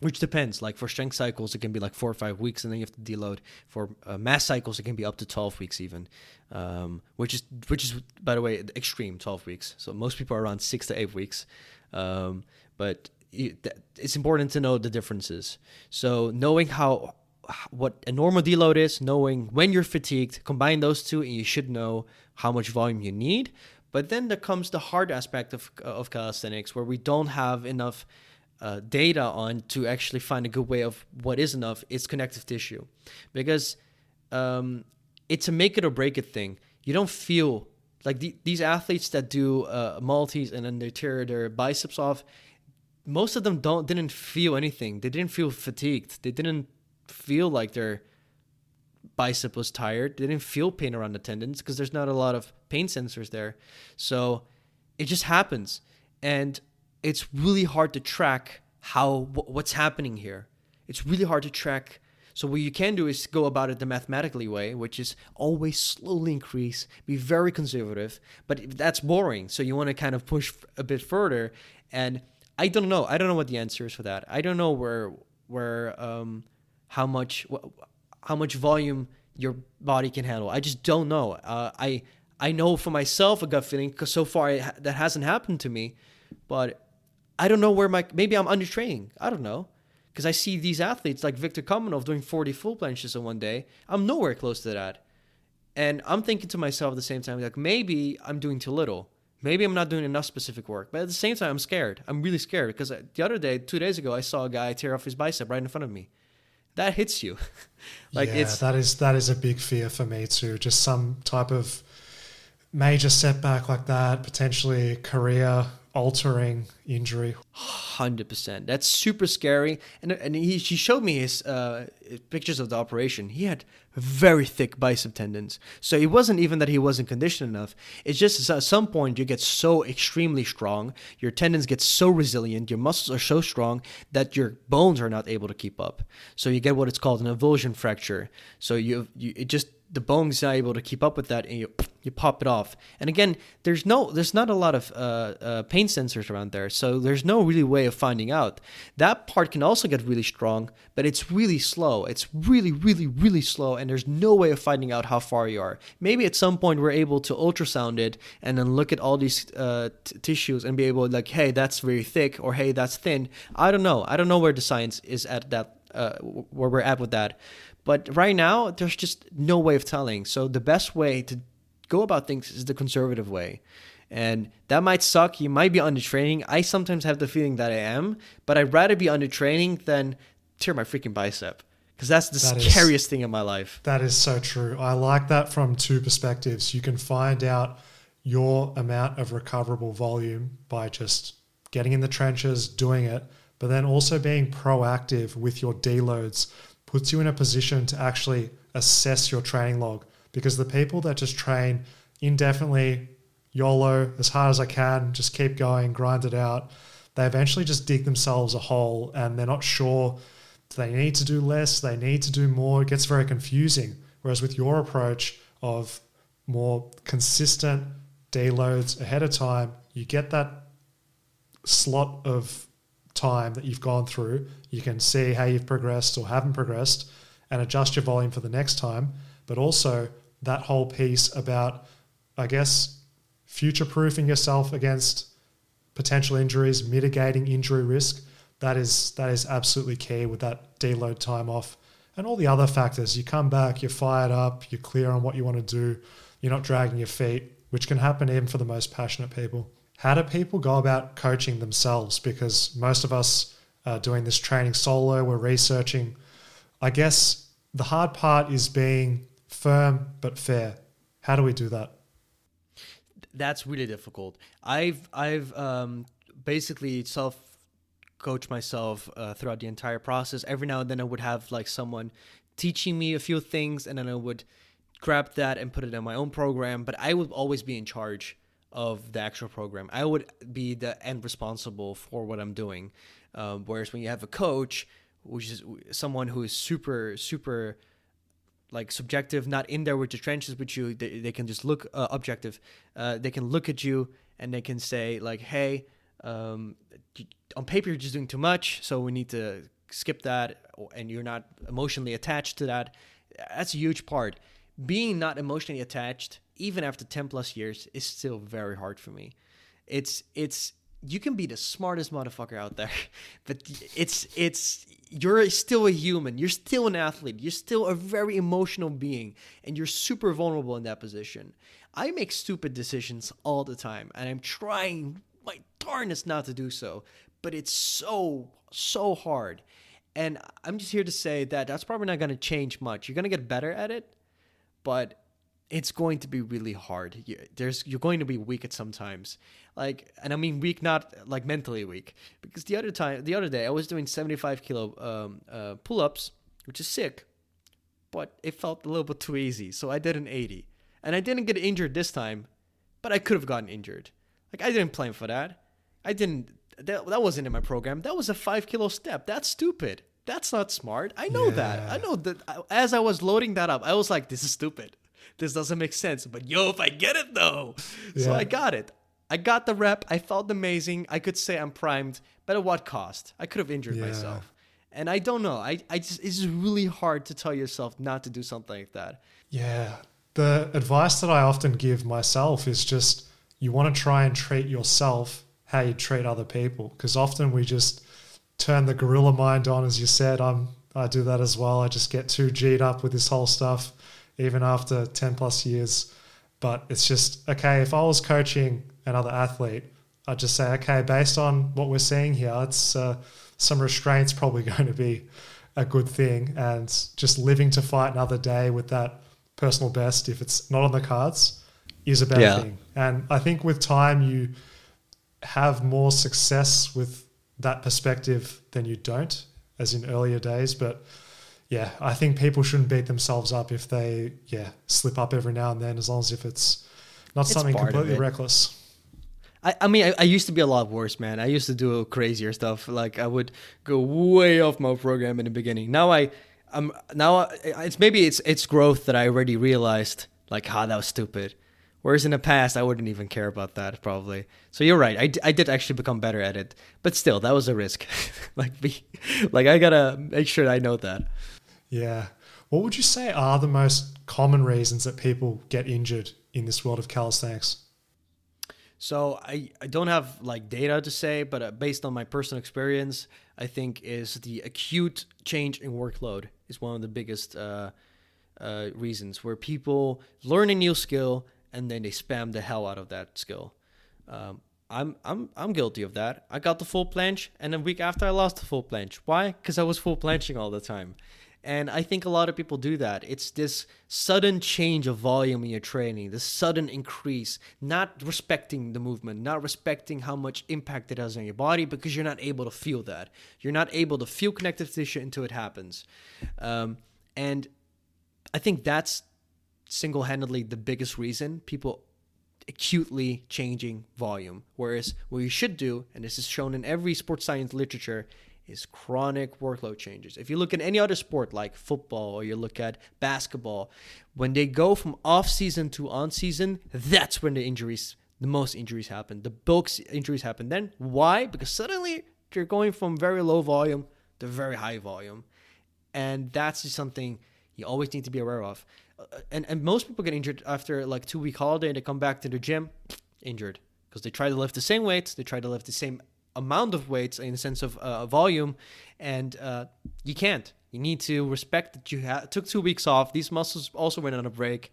Which depends. Like for strength cycles, it can be like four or five weeks, and then you have to deload. For uh, mass cycles, it can be up to twelve weeks even, um, which is which is by the way extreme twelve weeks. So most people are around six to eight weeks, um, but it's important to know the differences. So knowing how what a normal deload is, knowing when you're fatigued, combine those two, and you should know how much volume you need. But then there comes the hard aspect of, of calisthenics where we don't have enough uh, data on to actually find a good way of what is enough. It's connective tissue. Because um, it's a make it or break it thing. You don't feel like the, these athletes that do uh, multis and then they tear their biceps off. Most of them don't didn't feel anything. They didn't feel fatigued. They didn't feel like their bicep was tired. They didn't feel pain around the tendons because there's not a lot of pain sensors there. So it just happens. And it's really hard to track how what's happening here. It's really hard to track. So what you can do is go about it the mathematically way, which is always slowly increase, be very conservative. But that's boring. So you want to kind of push a bit further. And I don't know. I don't know what the answer is for that. I don't know where where um, how much how much volume your body can handle. I just don't know. Uh, I I know for myself a gut feeling because so far that hasn't happened to me, but I don't know where my maybe I'm undertraining. I don't know because I see these athletes like Viktor Kamenov doing 40 full planches in one day. I'm nowhere close to that, and I'm thinking to myself at the same time like maybe I'm doing too little. Maybe I'm not doing enough specific work, but at the same time, I'm scared. I'm really scared because the other day, two days ago, I saw a guy tear off his bicep right in front of me that hits you. *laughs* like yeah, it's that is that is a big fear for me too. Just some type of major setback like that, potentially career altering injury. Hundred percent. That's super scary. And and he, he showed me his uh, pictures of the operation. He had very thick bicep tendons. So it wasn't even that he wasn't conditioned enough. It's just at some point you get so extremely strong, your tendons get so resilient, your muscles are so strong that your bones are not able to keep up. So you get what it's called an avulsion fracture. So you you it just the bone's not able to keep up with that and you you pop it off. And again there's no there's not a lot of uh, uh, pain sensors around there so there's no really way of finding out. That part can also get really strong but it's really slow. It's really really really slow and there's no way of finding out how far you are. Maybe at some point we're able to ultrasound it and then look at all these uh, t- tissues and be able to like hey that's very thick or hey that's thin. I don't know. I don't know where the science is at that uh, where we're at with that but right now, there's just no way of telling. So the best way to go about things is the conservative way. And that might suck. You might be under training. I sometimes have the feeling that I am, but I'd rather be under training than tear my freaking bicep because that's the that scariest is, thing in my life. That is so true. I like that from two perspectives. You can find out your amount of recoverable volume by just getting in the trenches, doing it, but then also being proactive with your deloads puts you in a position to actually assess your training log because the people that just train indefinitely, YOLO, as hard as I can, just keep going, grind it out, they eventually just dig themselves a hole and they're not sure they need to do less, they need to do more. It gets very confusing. Whereas with your approach of more consistent deloads ahead of time, you get that slot of time that you've gone through, you can see how you've progressed or haven't progressed and adjust your volume for the next time. But also that whole piece about, I guess, future proofing yourself against potential injuries, mitigating injury risk. That is that is absolutely key with that deload time off. And all the other factors. You come back, you're fired up, you're clear on what you want to do, you're not dragging your feet, which can happen even for the most passionate people how do people go about coaching themselves? Because most of us are doing this training solo, we're researching. I guess the hard part is being firm but fair. How do we do that? That's really difficult. I've I've um, basically self coached myself uh, throughout the entire process. Every now and then I would have like someone teaching me a few things, and then I would grab that and put it in my own program. But I would always be in charge of the actual program. I would be the end responsible for what I'm doing. Um, whereas when you have a coach, which is someone who is super, super like subjective, not in there with the trenches with you, they, they can just look uh, objective. Uh, they can look at you and they can say like, hey, um, on paper you're just doing too much, so we need to skip that, and you're not emotionally attached to that. That's a huge part. Being not emotionally attached even after 10 plus years is still very hard for me. It's it's you can be the smartest motherfucker out there, *laughs* but it's it's you're still a human. You're still an athlete. You're still a very emotional being and you're super vulnerable in that position. I make stupid decisions all the time and I'm trying my darnest not to do so, but it's so so hard. And I'm just here to say that that's probably not going to change much. You're going to get better at it, but it's going to be really hard. There's you're going to be weak at sometimes. Like, and I mean weak, not like mentally weak, because the other time, the other day, I was doing 75 kilo um, uh, pull-ups, which is sick, but it felt a little bit too easy, so I did an 80, and I didn't get injured this time, but I could have gotten injured. Like I didn't plan for that. I didn't. that, that wasn't in my program. That was a five kilo step. That's stupid. That's not smart. I know that. I know that. As I was loading that up, I was like, this is stupid. This doesn't make sense. But yo, if I get it though. So I got it. I got the rep. I felt amazing. I could say I'm primed, but at what cost? I could have injured Yeah. myself. And I don't know. I, I just it's really hard to tell yourself not to do something like that. Yeah. The advice that I often give myself is just you want to try and treat yourself how you treat other people. Because often we just turn the gorilla mind on, as you said. I'm I do that as well. I just get too G'd up with this whole stuff, even after 10 plus years. But it's just, okay, if I was coaching another athlete, I'd just say, okay, based on what we're seeing here, it's uh, some restraints probably *laughs* going to be a good thing. And just living to fight another day with that personal best, if it's not on the cards, is a bad Yeah. thing. And I think with time, you have more success with that perspective than you don't, as in earlier days. But yeah, I think people shouldn't beat themselves up if they yeah slip up every now and then, as long as if it's not It's something completely reckless. I, I mean, I, I used to be a lot worse, man. I used to do crazier stuff. Like I would go way off my program in the beginning. Now I, I'm now I, it's maybe it's it's growth that I already realized. Like, ah, that was stupid. Whereas in the past, I wouldn't even care about that probably. So you're right. I, d- I did actually become better at it, but still, that was a risk. *laughs* like be, like I gotta make sure I know that. Yeah. What would you say are the most common reasons that people get injured in this world of calisthenics? So I, I don't have like data to say, but uh, based on my personal experience, I think is the acute change in workload is one of the biggest uh, uh, reasons where people learn a new skill and then they spam the hell out of that skill. Um, I'm I'm I'm guilty of that. I got the full planche, and a week after I lost the full planche. Why? Because I was full planching all the time. And I think a lot of people do that. It's this sudden change of volume in your training, this sudden increase, not respecting the movement, not respecting how much impact it has on your body because you're not able to feel that. You're not able to feel connective tissue until it happens. Um, and I think that's single handedly the biggest reason people acutely changing volume. Whereas what you should do, and this is shown in every sports science literature, is chronic workload changes. If you look at any other sport like football or you look at basketball, when they go from off season to on season, that's when the injuries, the most injuries happen. The bulk injuries happen then. Why? Because suddenly they're going from very low volume to very high volume. And that's just something you always need to be aware of. And and most people get injured after like two week holiday. And they come back to the gym, injured because they try to lift the same weights. They try to lift the same amount of weights in the sense of uh, volume, and uh, you can't. You need to respect that you ha- took two weeks off. These muscles also went on a break.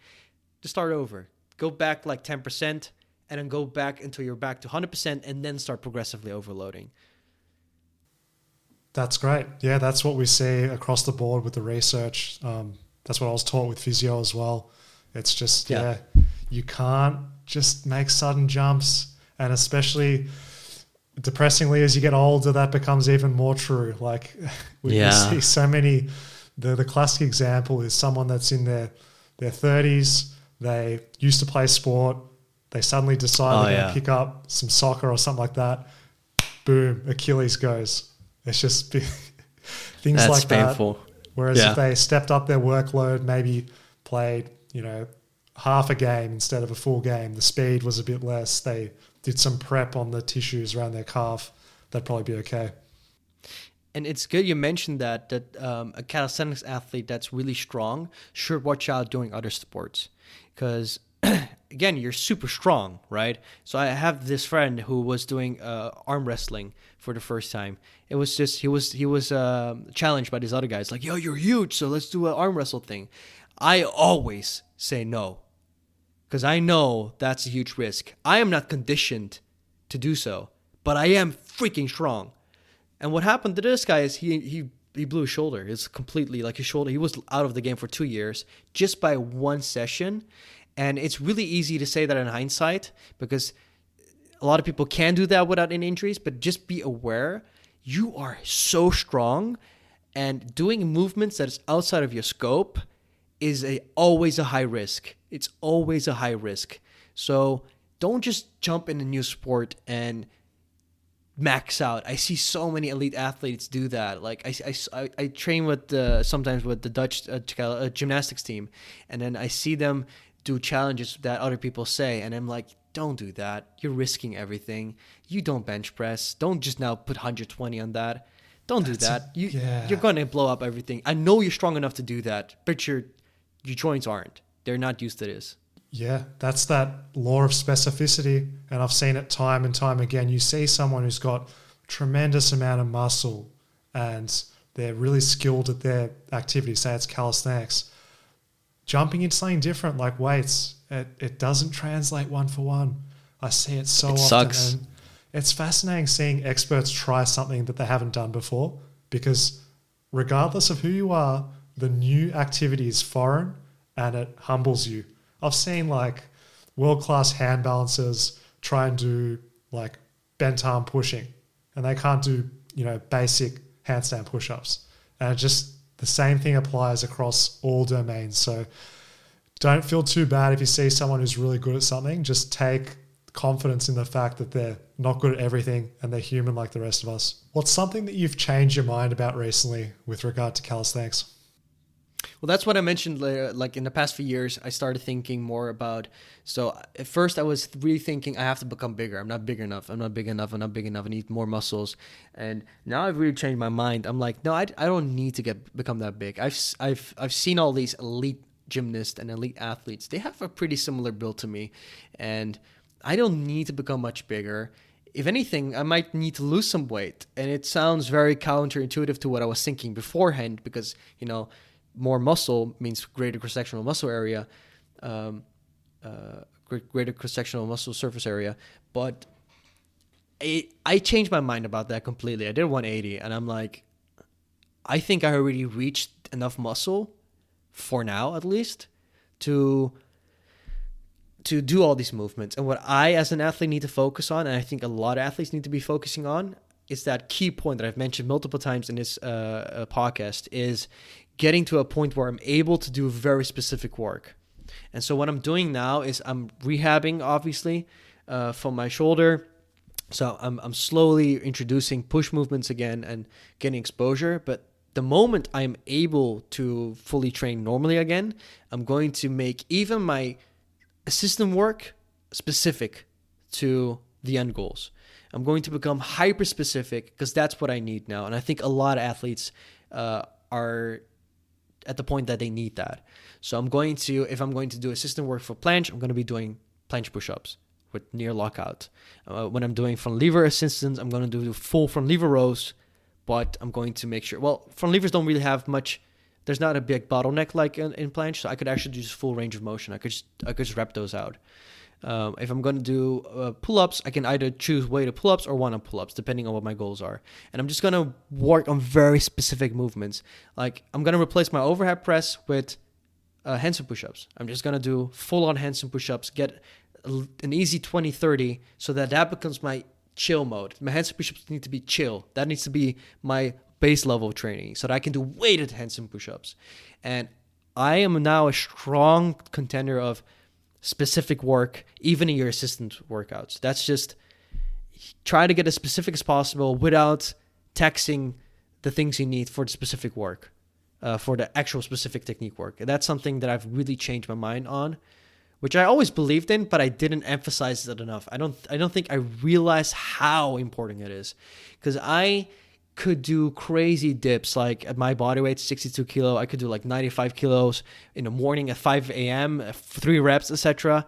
To start over, go back like ten percent, and then go back until you're back to hundred percent, and then start progressively overloading. That's great. Yeah, that's what we see across the board with the research. Um, that's what I was taught with physio as well. It's just, Yeah. yeah, you can't just make sudden jumps. And especially depressingly, as you get older, that becomes even more true. Like *laughs* we, Yeah. see so many, the, the classic example is someone that's in their, their 30s, they used to play sport, they suddenly decide Oh, they're going yeah. to pick up some soccer or something like that. Boom, Achilles goes. It's just *laughs* things That's like that. Painful. Whereas Yeah. if they stepped up their workload, maybe played, you know, half a game instead of a full game, the speed was a bit less. They did some prep on the tissues around their calf, that'd probably be okay. And it's good you mentioned that that um, a calisthenics athlete that's really strong should watch out doing other sports because *clears throat* again you're super strong, right? So I have this friend who was doing uh, arm wrestling for the first time. It was just he was he was um challenged by these other guys like, "Yo, you're huge, so let's do an arm wrestle thing." I always say no because I know that's a huge risk. I am not conditioned to do so, but I am freaking strong. And what happened to this guy is he he he blew his shoulder. It's completely like his shoulder. He was out of the game for two years just by one session. And it's really easy to say that in hindsight because a lot of people can do that without any injuries. But just be aware, you are so strong, and doing movements that is outside of your scope is a always a high risk. It's always a high risk. So don't just jump in a new sport and max out. I see so many elite athletes do that. Like I, I, I train with the sometimes with the Dutch uh, uh, gymnastics team, and then I see them do challenges that other people say, and I'm like, don't do that. You're risking everything. You don't bench press. Don't just now put 120 on that. Don't That's do that. You yeah. you're going to blow up everything. I know you're strong enough to do that, but your your joints aren't. They're not used to this. Yeah, that's that law of specificity. And I've seen it time and time again. You see someone who's got tremendous amount of muscle and they're really skilled at their activity, say it's calisthenics, jumping into something different like weights, it, it doesn't translate one for one. I see it so it often. Sucks. And it's fascinating seeing experts try something that they haven't done before because regardless of who you are, the new activity is foreign and it humbles you. I've seen like world class hand balancers try and do like bent arm pushing and they can't do, you know, basic handstand push ups. And just the same thing applies across all domains. So don't feel too bad if you see someone who's really good at something. Just take confidence in the fact that they're not good at everything and they're human like the rest of us. What's something that you've changed your mind about recently with regard to calisthenics? Well, that's what I mentioned. Like in the past few years, I started thinking more about. So at first, I was really thinking I have to become bigger. I'm not big enough. I'm not big enough. I'm not big enough. I need more muscles. And now I've really changed my mind. I'm like, no, I, I don't need to get become that big. I've I've I've seen all these elite gymnasts and elite athletes. They have a pretty similar build to me, and I don't need to become much bigger. If anything, I might need to lose some weight. And it sounds very counterintuitive to what I was thinking beforehand because you know more muscle means greater cross-sectional muscle area, um, uh, greater cross-sectional muscle surface area. But I, I changed my mind about that completely. I did 180, and I'm like, I think I already reached enough muscle for now, at least, to to do all these movements. And what I, as an athlete, need to focus on, and I think a lot of athletes need to be focusing on, is that key point that I've mentioned multiple times in this uh, uh podcast is getting to a point where I'm able to do very specific work. And so what I'm doing now is I'm rehabbing, obviously, uh, from my shoulder. So I'm, I'm slowly introducing push movements again and getting exposure. But the moment I'm able to fully train normally again, I'm going to make even my system work specific to the end goals. I'm going to become hyper specific because that's what I need now. And I think a lot of athletes uh, are at the point that they need that. So I'm going to, if I'm going to do assistant work for planche, I'm going to be doing planche push-ups with near lockout. Uh, when I'm doing front lever assistance, I'm going to do full front lever rows, but I'm going to make sure. Well, front levers don't really have much. There's not a big bottleneck like in, in planche, so I could actually do just full range of motion. I could just, I could just rep those out. Um, if I'm going to do uh, pull ups, I can either choose weighted pull ups or one on pull ups, depending on what my goals are. And I'm just going to work on very specific movements. Like I'm going to replace my overhead press with uh, handstand push ups. I'm just going to do full on handstand push ups, get an easy 20 30 so that that becomes my chill mode. My handstand push ups need to be chill. That needs to be my base level training so that I can do weighted handstand push ups. And I am now a strong contender of specific work, even in your assistant workouts. That's just try to get as specific as possible without taxing the things you need for the specific work, uh, for the actual specific technique work. And that's something that I've really changed my mind on, which I always believed in, but I didn't emphasize it enough. I don't, I don't think I realized how important it is, because I could do crazy dips like at my body weight 62 kilo i could do like 95 kilos in the morning at 5 a.m uh, three reps etc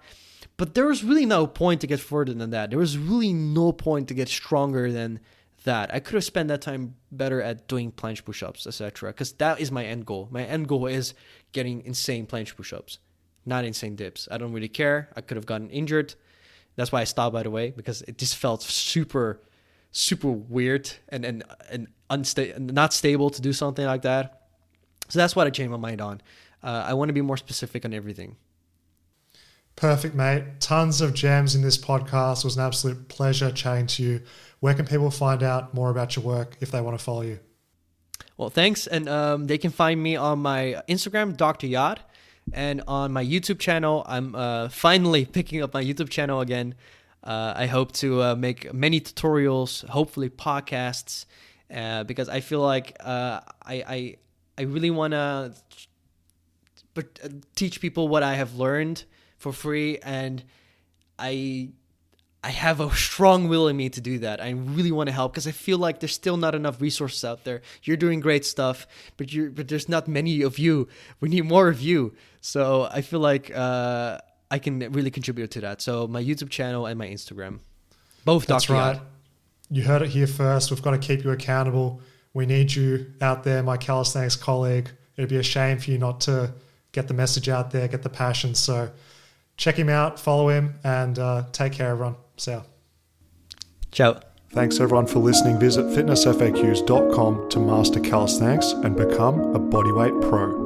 but there was really no point to get further than that. There was really no point to get stronger than that. I could have spent that time better at doing planche push-ups etc because that is my end goal. My end goal is getting insane planche push-ups not insane dips. I don't really care. I could have gotten injured. That's why i stopped by the way because it just felt super super weird and and and unstable, not stable to do something like that. So that's what I changed my mind on. Uh, I want to be more specific on everything. Perfect, mate. Tons of gems in this podcast. It was an absolute pleasure chatting to you. Where can people find out more about your work if they want to follow you? Well, thanks. And um, they can find me on my Instagram, Dr. Yacht, and on my YouTube channel. I'm uh, finally *laughs* picking up my YouTube channel again. Uh, I hope to uh, make many tutorials, hopefully podcasts, uh, because I feel like uh, I, I I really want to but uh, teach people what I have learned for free, and I I have a strong will in me to do that. I really want to help because I feel like there's still not enough resources out there. You're doing great stuff, but you but there's not many of you. We need more of you. So I feel like uh, I can really contribute to that. So my YouTube channel and my Instagram, both. That's Dr. right. Yacht. You heard it here first. We've got to keep you accountable. We need you out there, my calisthenics colleague. It'd be a shame for you not to get the message out there, get the passion. So check him out, follow him, and uh, take care, everyone. See ya. Ciao. Thanks everyone for listening. Visit fitnessfaqs.com to master calisthenics and become a bodyweight pro.